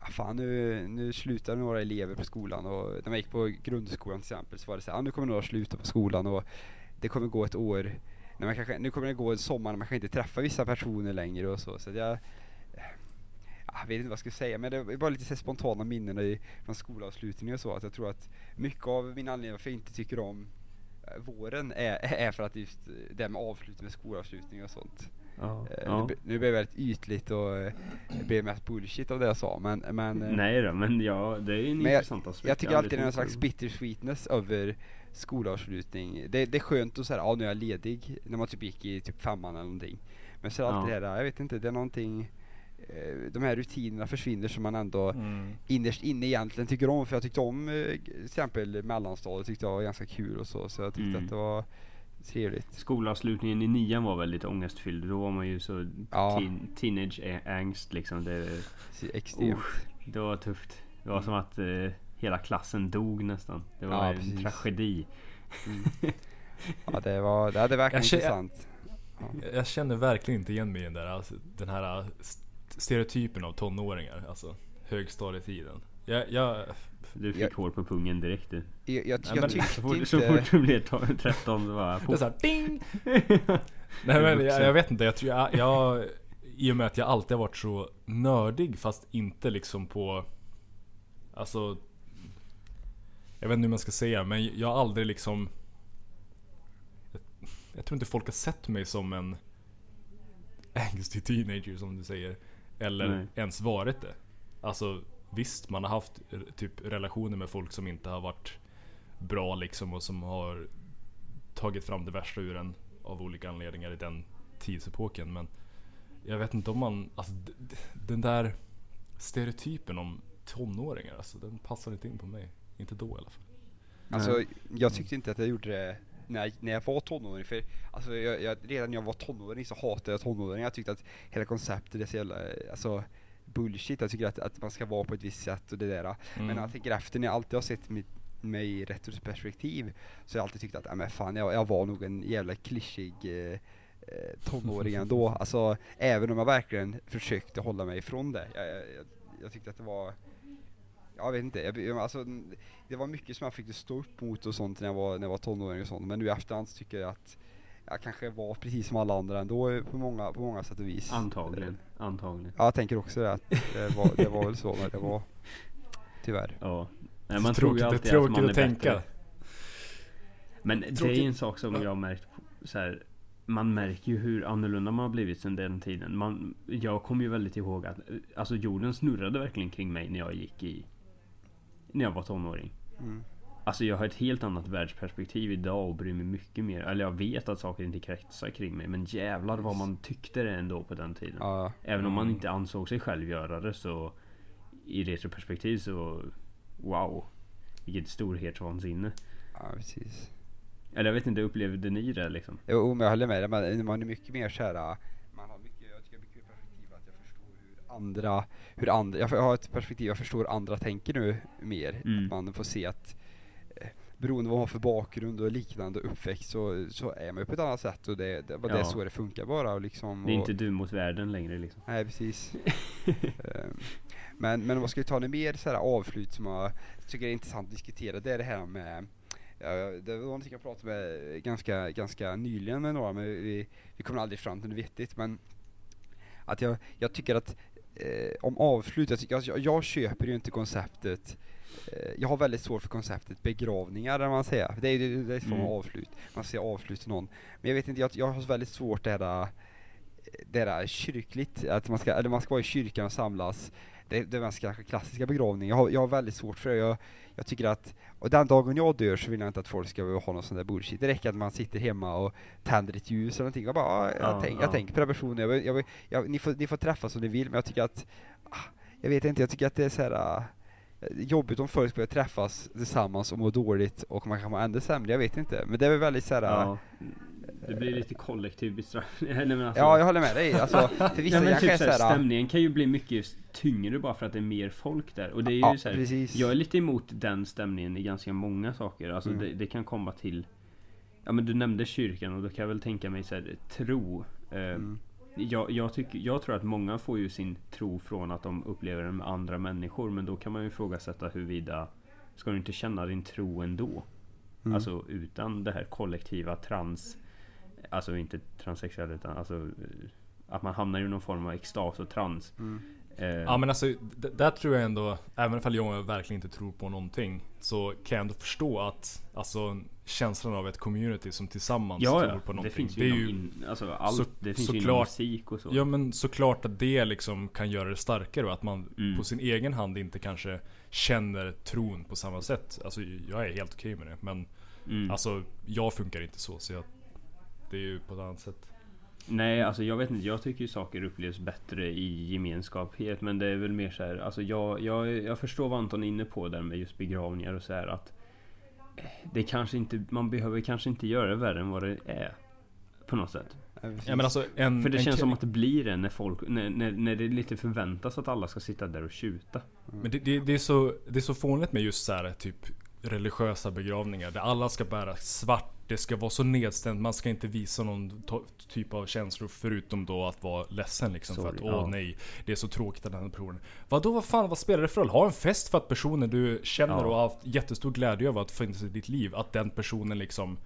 ah, fan nu, nu slutar några elever på skolan och när man gick på grundskolan till exempel så var det så här, ah, nu kommer några sluta på skolan och det kommer gå ett år när man kanske, nu kommer det gå en sommar när man kanske inte träffar vissa personer längre och så. Så att jag, jag vet inte vad jag ska säga men det är bara lite så här spontana minnen i, från skolavslutningar och så. Att jag tror att mycket av min anledning varför jag inte tycker om eh, våren är, är för att just eh, det med avslutning med skolavslutning och sånt. Ja. Eh, ja. Nu, blir- nu blev det väldigt ytligt och eh, det blev mest bullshit av det jag sa men, men eh, Nej då, men ja, det är en jag- intressant aspekt. jag tycker har alltid det är någon slags bittersweetness över skolavslutning. Det, det är skönt att säga, ja nu är jag ledig, när man typ gick i typ femman eller någonting. Men så är det alltid Ja. det här, jag vet inte, det är någonting, de här rutinerna försvinner som man ändå Mm. innerst inne egentligen tycker om. För jag tyckte om eh, till exempel mellanstadiet tyckte jag var ganska kul och så. Så jag tyckte Mm. att det var trevligt. Skolavslutningen i nian var väldigt ångestfylld. Då var man ju så Ja. teen, teenage a- angst liksom. Det, Extremt. det var tufft. Det var som att eh, hela klassen dog nästan. Det var Ja, en precis. tragedi. Ja, det var, det hade verkligen Jag intressant. Jag- Jag känner verkligen inte igen mig i den där, alltså, den här st- stereotypen av tonåringar. Alltså högstadietiden. Jag, jag, Du fick Jag- hår på pungen direkt du. Jag, jag, Nej, jag men- Så tyckte fort, inte... så fort du blev to- 13 så bara det är såhär ding! Nej men jag, jag vet inte, jag tror jag, jag I och med att jag alltid har varit så nördig fast inte liksom på Alltså Jag vet inte hur man ska säga men jag har aldrig liksom jag, jag tror inte folk har sett mig som en ängslig teenager som du säger Eller Nej. ens varit det Alltså visst, man har haft eh, typ relationer med folk som inte har varit bra liksom och som har tagit fram det värsta ur en av olika anledningar i den tidsepoken. Men jag vet inte om man, alltså den där stereotypen om tonåringar, alltså den passar inte in på mig. Inte då i alla fall. Alltså, jag tyckte inte att jag gjorde det när, när jag var tonåring, för alltså, jag, jag, redan när jag var tonåring så hatade jag tonåringar. Jag tyckte att hela konceptet är så jävla, alltså bullshit. Jag tycker att, att man ska vara på ett visst sätt och det där. Men Mm. när jag tänker efter, när jag alltid har sett mitt, mig i retroperspektiv, så har jag alltid tyckt att, ja men fan jag, jag var nog en jävla klyschig eh, eh, tonåring ändå. Alltså, även om jag verkligen försökte hålla mig ifrån det. Jag, jag, jag, jag tyckte att det var jag vet inte, jag, alltså, det var mycket som jag fick stå upp mot och sånt när jag var, när jag var tonåring och sånt. Men nu i efterhand så tycker jag att jag kanske var precis som alla andra ändå på många, på många sätt och vis. Antagligen. Antagligen. Ja, jag tänker också det att det var, det var väl så när det var. Tyvärr. Ja. Nej, man tror ju tråkigt, alltid det är att man tråkigt är att tänka. bättre. Men det är Tråkigt. en sak som jag har märkt så här, Man märker ju hur annorlunda man har blivit sedan den tiden. Man, jag kommer ju väldigt ihåg att Alltså jorden snurrade verkligen kring mig när jag gick i När jag var tonåring. Mm. Alltså jag har ett helt annat världsperspektiv idag och bryr mig mycket mer. Eller jag vet att saker inte kretsar kring mig. Men jävlar vad man tyckte det ändå på den tiden. Ja, Även om man Mm. inte ansåg sig själv göra det så I retroperspektiv så Wow Vilket storhetsvansinne ja precis. Eller jag vet inte, upplevde ni det liksom? Jo, men jag håller med dig. Man, man är mycket mer såhär, man har mycket, jag tycker mycket perspektiv att jag förstår hur andra, hur andra, jag har ett perspektiv, jag förstår andra tänker nu mer. Mm. Att man får se att eh, beroende på vad man har för bakgrund och liknande uppväxt så, så är man ju på ett annat sätt och det, det, det är så det funkar bara och liksom. Det är och, inte du mot världen längre liksom. Nej precis. Ehm, men, men man ska ta något mer så här avslut som jag tycker är intressant att diskutera, det är det här med Ja, det var någonting jag pratade med ganska, ganska nyligen med några, men vi, vi kommer aldrig fram till något vettigt. Men att jag, jag tycker att eh, om avslut, jag, tycker, jag, jag köper ju inte konceptet eh, jag har väldigt svårt för konceptet begravningar, kan man säga. Det är ju det är en form av Mm. avslut. Man säger avslut till någon. Men jag vet inte, jag, jag har väldigt svårt det eh, det där kyrkligt, att man ska, eller man ska vara i kyrkan och samlas. Det, det är ganska klassiska begravning. Jag har, jag har väldigt svårt för det. Jag, jag tycker att, och den dagen jag dör så vill jag inte att folk ska ha någon sån där bullshit. Det räcker att man sitter hemma och tänder ett ljus eller någonting. Jag bara, ja, jag, Ja, tänk, ja. jag tänker på den personen. Jag, jag, jag, ni, får, ni får träffas om ni vill, men jag tycker att, ah, jag vet inte, jag tycker att det är så här ah, jobbigt om folk börjar träffas tillsammans och må dåligt och man kan vara ännu sämre, jag vet inte. Men det är väl väldigt så här, ah, Ja. Det blir lite kollektiv bestraffning. Alltså, Ja, jag håller med dig. Alltså, för vissa ja, men kanske typ är såhär, såhär... stämningen kan ju bli mycket tyngre bara för att det är mer folk där. Och det är ju Ja, så här, precis. Jag är lite emot den stämningen i ganska många saker. Alltså Mm. det, det kan komma till Ja men du nämnde kyrkan och då kan jag väl tänka mig så här, tro. Eh, Mm. jag, jag, tycker, jag tror att många får ju sin tro från att de upplever den med andra människor. Men då kan man ju ifrågasätta huruvida Ska du inte känna din tro ändå? Mm. Alltså utan det här kollektiva trans Alltså inte transsexuell utan alltså eh, Att man hamnar i någon form av extas och trans Mm. eh, Ja men alltså, där tror jag ändå, även om jag verkligen inte tror på någonting, så kan jag ändå förstå att, alltså känslan av ett community som tillsammans ja, tror ja, på det någonting. finns det ju är inom ju, in, alltså allt, så- det finns ju såklart- musik och så ja men såklart att det liksom kan göra det starkare och att man Mm. på sin egen hand inte kanske känner tron på samma sätt. Alltså jag är helt okej med det, men mm. alltså jag funkar inte så, så jag, det är ju på ett annat sätt. Nej alltså jag vet inte, jag tycker ju saker upplevs bättre i gemenskaphet Men det är väl mer så här, alltså jag, jag, jag förstår vad Anton är inne på där med just begravningar och så här att Det kanske inte, man behöver kanske inte göra det värre än vad det är. På något sätt. Ja, men alltså en... För det en känns som att det blir det när folk, när, när, när det lite förväntas att alla ska sitta där och tjuta. Men det, det, det, är så, det är så fånigt med just så här, typ religiösa begravningar där alla ska bära svart. Det ska vara så nedstämt. Man ska inte visa någon typ av känslor förutom då att vara ledsen liksom. för Sorry, att åh ja. nej, det är så tråkigt att den här personen. Vadå vad fan, vad spelar det för roll? Ha en fest för att personen du känner Ja. och har haft jättestor glädje av att finnas i ditt liv. Att den personen liksom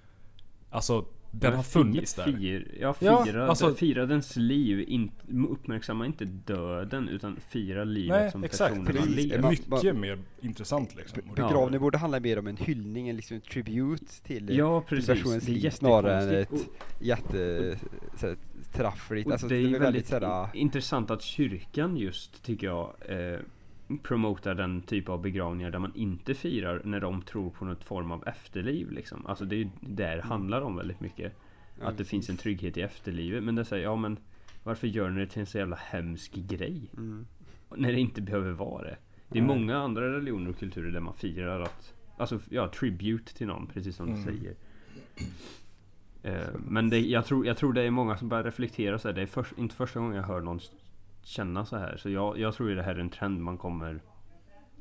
Alltså, den har funnits där. Fir, ja, Ja, fira, alltså- fira dens liv. In, uppmärksamma inte döden utan fira livet Nej, som exakt. personen Precis. Det är levt. bara- Mycket mer intressant liksom. Begravning borde handla mer om en hyllning, en liksom tribute till, Ja till personens det är liv snarare än ett jättekonstigt. jätte såhär, traffligt. Och Alltså det är det är väldigt väldigt såhär, in- intressant att kyrkan just, tycker jag, eh, promotar den typ av begravningar där man inte firar när de tror på något form av efterliv liksom. Alltså det är ju där det handlar om väldigt mycket. Ja, att det finns en trygghet i efterlivet. Men det säger, ja men varför gör ni det till en så jävla hemsk grej? mm. När det inte behöver vara det. Det är Nej. många andra religioner och kulturer där man firar att Alltså ja, tribute till någon, precis som Mm. du säger. Eh, men det, jag, tror, jag tror det är många som börjar reflektera så här. Det är först, inte första gången jag hör någon känna så här. Så jag, jag tror ju det här är en trend man kommer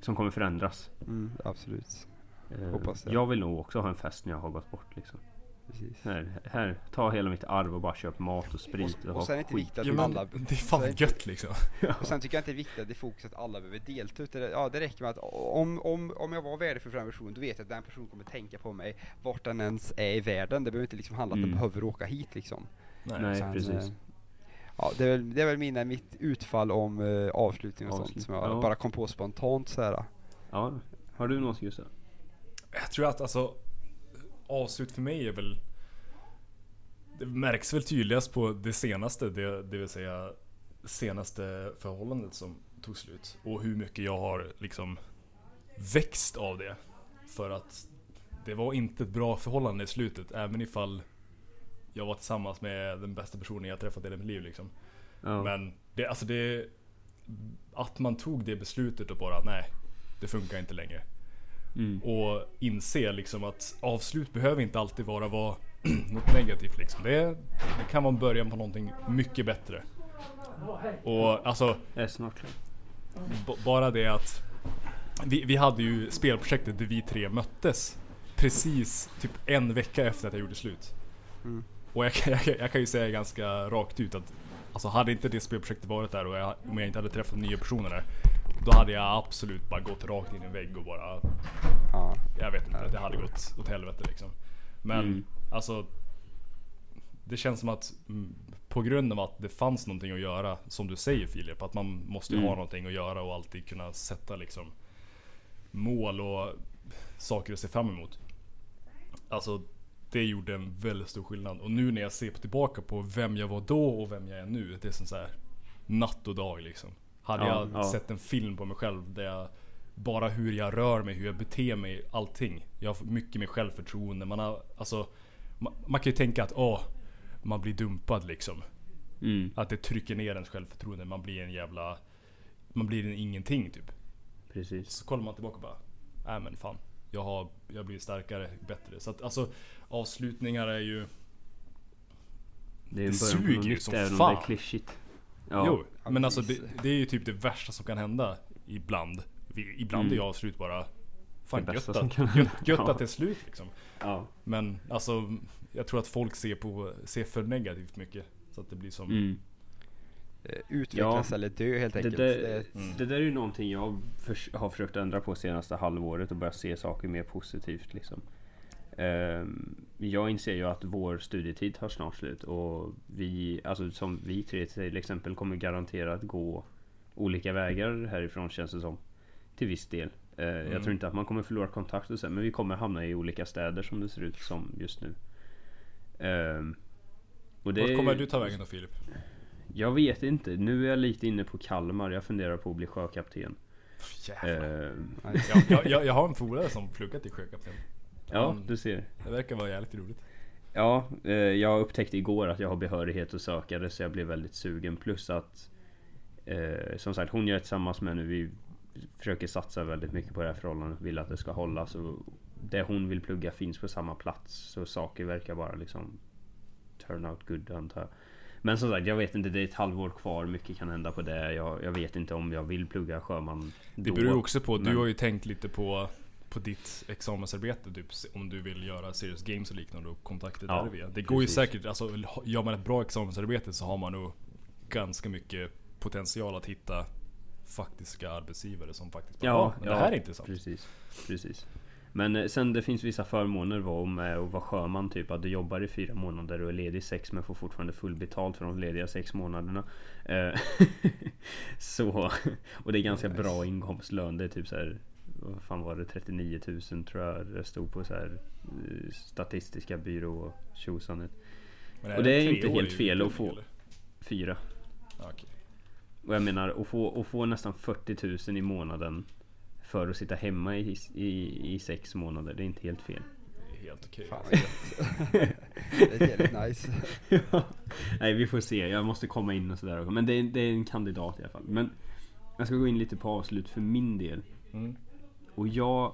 Som kommer förändras. Mm, absolut. Eh, Hoppas det. jag vill nog också ha en fest när jag har gått bort liksom. Precis. Här, här ta hela mitt arv och bara köp mat och sprit och, Och ha sen är det inte viktigt att Ja, alla det är fan är- gött liksom. Och sen tycker jag inte det är viktigt att det är fokus att alla behöver delta utan det, ja, det räcker med att om, om, om jag var värdefull för en person då vet jag att den personen kommer tänka på mig vart den ens är i världen. Det behöver inte liksom handla om att Mm. den behöver åka hit liksom. Nej. Nej, Sen, precis. Eh, Ja, det är, väl, det är väl mina, mitt utfall om uh, avslutning och sånt Avslut- som jag ja. bara kom på spontant så här. Ja, har du något Gustav? Jag tror att alltså Avslut för mig är väl Det märks väl tydligast på det senaste, det, det vill säga Senaste förhållandet som tog slut och hur mycket jag har liksom Växt av det För att Det var inte ett bra förhållande i slutet även ifall Jag var tillsammans med den bästa personen jag träffat i hela mitt liv liksom Ja. Men det, alltså det Att man tog det beslutet och bara nej Det funkar inte längre Mm. och inse liksom att avslut behöver inte alltid vara vara något negativt liksom. Det, det kan vara början på någonting mycket bättre. Och alltså Jag är snart klar. b- bara det att vi, vi hade ju spelprojektet där vi tre möttes precis typ en vecka efter att jag gjorde slut. Mm. Och jag, kan- jag, jag kan ju säga ganska rakt ut att Alltså hade inte det spelprojektet varit där och jag, om jag inte hade träffat nya personer där Då hade jag absolut bara gått rakt in i en vägg och bara Ja. jag vet inte, det hade gått åt helvete liksom. Men Mm. alltså Det känns som att mm, på grund av att det fanns någonting att göra, som du säger Filip, att man måste ju Mm. ha någonting att göra och alltid kunna sätta liksom mål och saker att se fram emot. Alltså det gjorde en väldigt stor skillnad. Och nu när jag ser tillbaka på vem jag var då och vem jag är nu, det är som så här natt och dag liksom. Hade Ja, jag ja. sett en film på mig själv där jag bara hur jag rör mig, hur jag beter mig, allting. Jag har mycket mer självförtroende. Man har, alltså, man, man kan ju tänka att åh, man blir dumpad liksom. Mm. Att det trycker ner ens självförtroende. Man blir en jävla, man blir en ingenting typ. Precis. Så kollar man tillbaka och bara, nej men fan. Jag har, jag blir starkare, bättre. Så att alltså avslutningar är ju, Det, är Det suger ju som även fan. det är klyschigt. Ja. jo. Men alltså det, det är ju typ det värsta som kan hända ibland. Ibland Mm. är avslut bara, fan Det gött att, gött, gött Ja. att det är slut liksom. ja. Men alltså, jag tror att folk ser på, ser för negativt mycket. Så att det blir som, Mm. Eh, Utvecklas Ja. eller dö helt Det, enkelt. där, Det är- Mm. det där är ju någonting jag förs- har försökt ändra på senaste halvåret och börja se saker mer positivt liksom. Ehm, jag inser ju att vår studietid tar snart slut och vi, alltså som vi tre till exempel kommer garanterat gå olika vägar härifrån känns det som. Till viss del. Eh, Mm. Jag tror inte att man kommer förlora kontakt och så, men vi kommer hamna i olika städer som det ser ut som just nu. Ehm, och det Vart är- kommer du ta vägen då Filip? Jag vet inte. Nu är jag lite inne på Kalmar. Jag funderar på att bli sjökapten. Jävlar. Ehm, Jag, jag, jag, har en polare som pluggat till sjökapten. ja, du ser. Det verkar vara jävligt roligt. Ja, eh, jag upptäckte igår att jag har behörighet att söka det så jag blev väldigt sugen. Plus att eh, som sagt hon jag är tillsammans med nu, vi försöker satsa väldigt mycket på det här förhållandet. Vill att det ska hålla. Så det hon vill plugga finns på samma plats. Så saker verkar bara liksom turn out good antar jag. Men som sagt, jag vet inte. Det är ett halvår kvar. Mycket kan hända på det. Jag, jag vet inte om jag vill plugga sjöman Det beror ju också på, du men- har ju tänkt lite på på ditt examensarbete typ om du vill göra serious games och liknande och kontakter Ja, där via. Det går ju precis. säkert, alltså gör man ett bra examensarbete så har man nog ganska mycket potential att hitta faktiska arbetsgivare som faktiskt bara, Ja, "Ja, men ja, det här är intressant. Precis, precis. Men eh, sen det finns vissa förmåner var med att vara sjöman typ att du jobbar i fyra månader och är ledig i sex men får fortfarande fullbetalt för de lediga sex månaderna. Eh, så, och det är ganska Nice. bra ingångslön. Det är typ så här, vad fan var det? 39 000 tror jag det stod på så här eh, Statistiska byrå tjosanet. Men Och det är inte helt fel att få. eller? Fyra. Okej. Och jag menar att få, att få nästan 40 000 i månaden för att sitta hemma i, i, i sex månader. Det är inte helt fel. Det är helt okej. Fan vad gött. det är jävligt nice. Ja. Nej vi får se, jag måste komma in och sådär också. Men det är, det är en kandidat i alla fall. Men jag ska gå in lite på avslut för min del. Mm. Och jag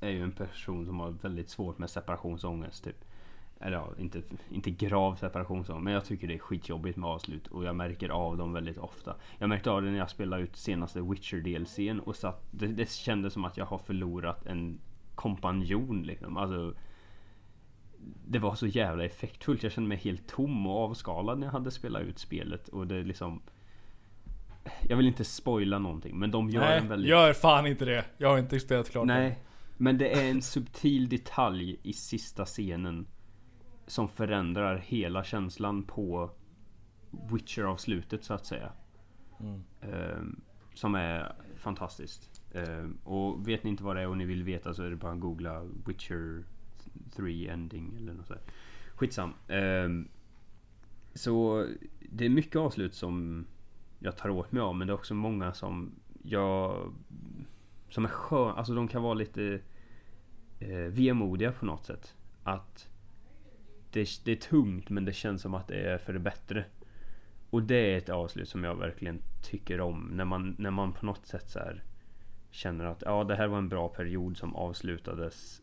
är ju en person som har väldigt svårt med separationsångest typ. Eller ja, inte, inte grav separationsångest. Men jag tycker det är skitjobbigt med avslut. Och jag märker av dem väldigt ofta. Jag märkte av det när jag spelade ut senaste Witcher DLCn. Och satt, det, det kändes som att jag har förlorat en kompanjon liksom. Alltså, det var så jävla effektfullt. Jag kände mig helt tom och avskalad när jag hade spelat ut spelet. Och det liksom... Jag vill inte spoila någonting men de gör en Nej, väldigt... gör fan inte det. Jag har inte spelat klart det. Nej, men det är en subtil detalj i sista scenen som förändrar hela känslan på Witcher-avslutet så att säga. Mm. Ehm, som är fantastiskt. Ehm, och vet ni inte vad det är och ni vill veta så är det bara att googla Witcher 3 ending eller något sånt. Skitsam. Ehm, så det är mycket avslut som jag tar åt mig av men det är också många som jag som är skön, alltså de kan vara lite eh, vemodiga på något sätt. Att det, det är tungt men det känns som att det är för det bättre. Och det är ett avslut som jag verkligen tycker om. När man, när man på något sätt så här känner att ja, det här var en bra period som avslutades.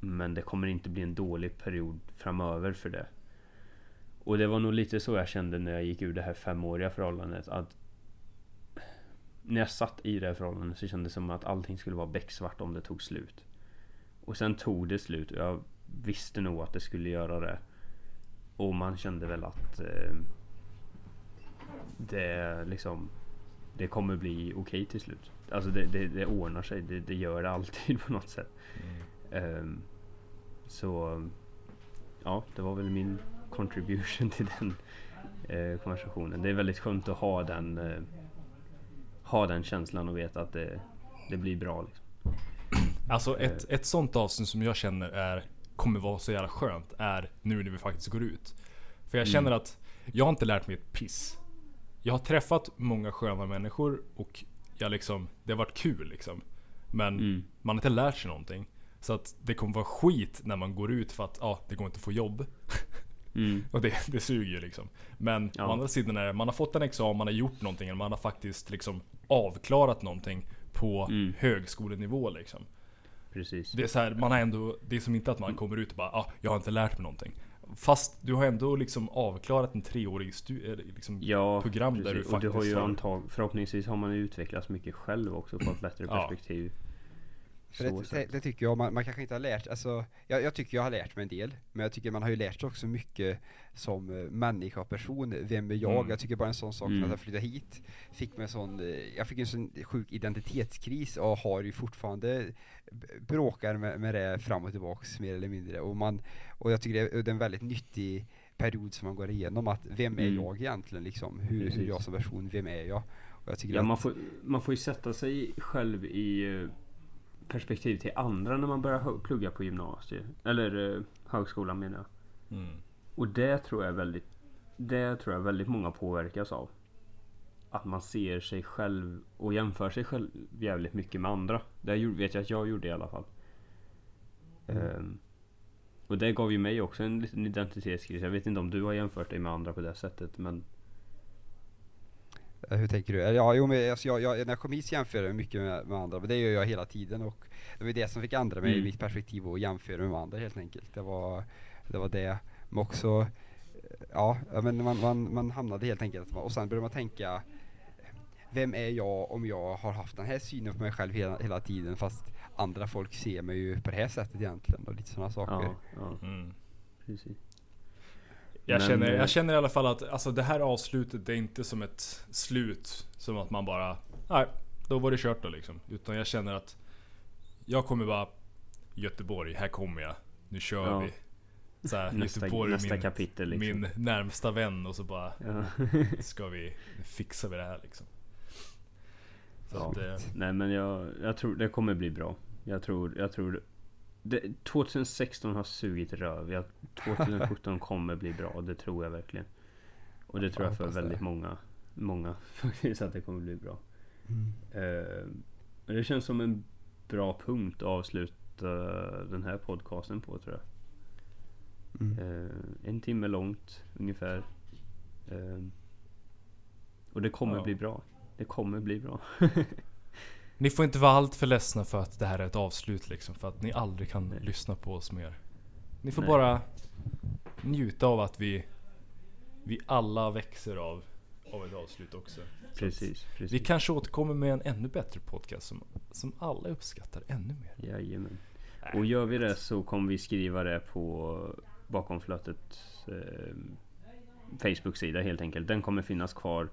Men det kommer inte bli en dålig period framöver för det. Och det var nog lite så jag kände när jag gick ur det här femåriga förhållandet. Att när jag satt i det här förhållandet så kändes det som att allting skulle vara becksvart om det tog slut. Och sen tog det slut och jag visste nog att det skulle göra det. Och man kände väl att eh, det liksom Det kommer bli okej till slut. Alltså det, det, det ordnar sig. Det, det gör det alltid på något sätt. Ehm, så Ja, det var väl min contribution till den eh, konversationen. Det är väldigt skönt att ha den eh, Ha den känslan och veta att det, det blir bra. Liksom. Alltså ett, ett sånt avsnitt som jag känner är kommer vara så jävla skönt är nu när vi faktiskt går ut. För jag känner att jag har inte lärt mig ett piss. Jag har träffat många sköna människor och jag liksom, det har varit kul liksom. Men Mm. man har inte lärt sig någonting. Så att det kommer vara skit när man går ut för att ja, det går inte att få jobb. Mm. Och det, det suger ju liksom. Men Ja. å andra sidan är det, man har fått en examen, man har gjort någonting, eller man har faktiskt liksom avklarat någonting på Mm. högskolenivå liksom. Precis. Det är så här, man har ändå, det är som inte att man kommer ut och bara ah, jag har inte lärt mig någonting. Fast du har ändå liksom avklarat en treårig eller liksom Ja, program där precis. du och du har faktiskt ju antag Förhoppningsvis har man utvecklats mycket själv också på ett bättre Ja. För det, det, det tycker jag, man, man kanske inte har lärt, alltså, jag, jag tycker jag har lärt mig en del, men jag tycker man har ju lärt sig också mycket som eh, människa och person, vem är jag? Mm. Jag tycker bara en sån sak Mm. att jag flyttade hit, fick mig en sån, eh, jag fick en sån sjuk identitetskris och har ju fortfarande bråkar med, med det fram och tillbaks mer eller mindre och man, och jag tycker det är, det är en väldigt nyttig period som man går igenom att vem är Mm. jag egentligen liksom? Hur, hur är jag som person, vem är jag? Och jag tycker Ja, att, man, får, man får ju sätta sig själv i eh, perspektiv till andra när man börjar plugga på gymnasiet. Eller eh, högskolan menar jag. Mm. Och det tror jag väldigt Det tror jag väldigt många påverkas av. Att man ser sig själv och jämför sig själv jävligt mycket med andra. Det vet jag att jag gjorde i alla fall. Ehm, och det gav ju mig också en liten identitetskris. Jag vet inte om du har jämfört dig med andra på det sättet men Hur tänker du? Eller Ja, jo, men alltså, jag, jag, när jag kom hit så jämför jag mycket med, med andra, men det gör jag hela tiden och det var det som fick ändra mig i Mm. mitt perspektiv och jämföra med andra helt enkelt. Det var det, var det. men också, eh, ja, ja, men man, man, man hamnade helt enkelt, och sen började man tänka vem är jag om jag har haft den här synen på mig själv hela, hela tiden fast andra folk ser mig ju på det här sättet egentligen och lite sådana saker. Ja, ja, Mm. precis. Jag, Men, känner, eh, jag känner i alla fall att alltså, det här avslutet det är inte som ett slut. Som att man bara, nej, då var det kört då liksom. Utan jag känner att jag kommer bara Göteborg, här kommer jag. Nu kör Ja. vi. Så här, Nästa, Göteborg nästa min, kapitel liksom. min närmsta vän och så bara Ja. ska vi fixa vi det här liksom. Så Ja. att, eh, Nej men jag, jag tror det kommer bli bra. Jag tror, jag tror det, 2016 har sugit röv. Jag, 2017 kommer bli bra. Det tror jag verkligen. Och det tror Jag jag för hoppas det. väldigt många. Många faktiskt att det kommer bli bra. Mm. Men det känns som en bra punkt att avsluta den här podcasten på tror jag. Mm. Eh, en timme långt ungefär. Eh, och det kommer Ja. bli bra. Det kommer bli bra. Ni får inte vara allt för ledsna för att det här är ett avslut liksom. För att ni aldrig kan Nej. lyssna på oss mer. Ni får Nej. bara njuta av att vi, vi alla växer av, av ett avslut också. Precis, precis. Vi kanske återkommer med en ännu bättre podcast som, som alla uppskattar ännu mer. Jajamän. Och gör vi det så kommer vi skriva det på bakom flötet eh, Facebook-sida helt enkelt. Den kommer finnas kvar.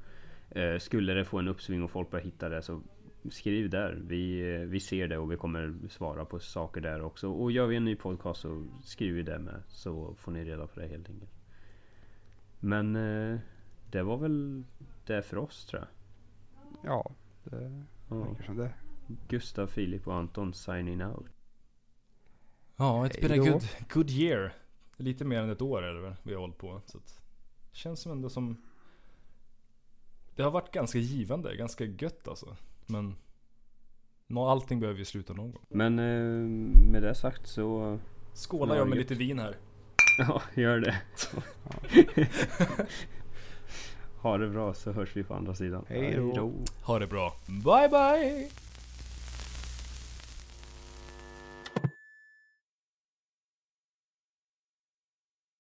Eh, skulle det få en uppsving och folk börjar hitta det så skriv där. Vi, vi ser det och vi kommer svara på saker där också. Och gör vi en ny podcast så skriver vi det med. Så får ni reda på det helt enkelt. Men eh, det var väl det för oss tror jag. Ja, det verkar som det. Gustav, Filip och Anton signing out. Ja, it's been a good, good year. Lite mer än ett år är det väl vi har hållit på. Så att, känns som ändå som... Det har varit ganska givande, ganska gött alltså. Men... Allting behöver ju sluta någon gång. Men eh, med det sagt så Skålar Ja, jag med gött. lite vin här. Ja, gör det. ha det bra så hörs vi på andra sidan. Hej då. Ha det bra. Bye bye!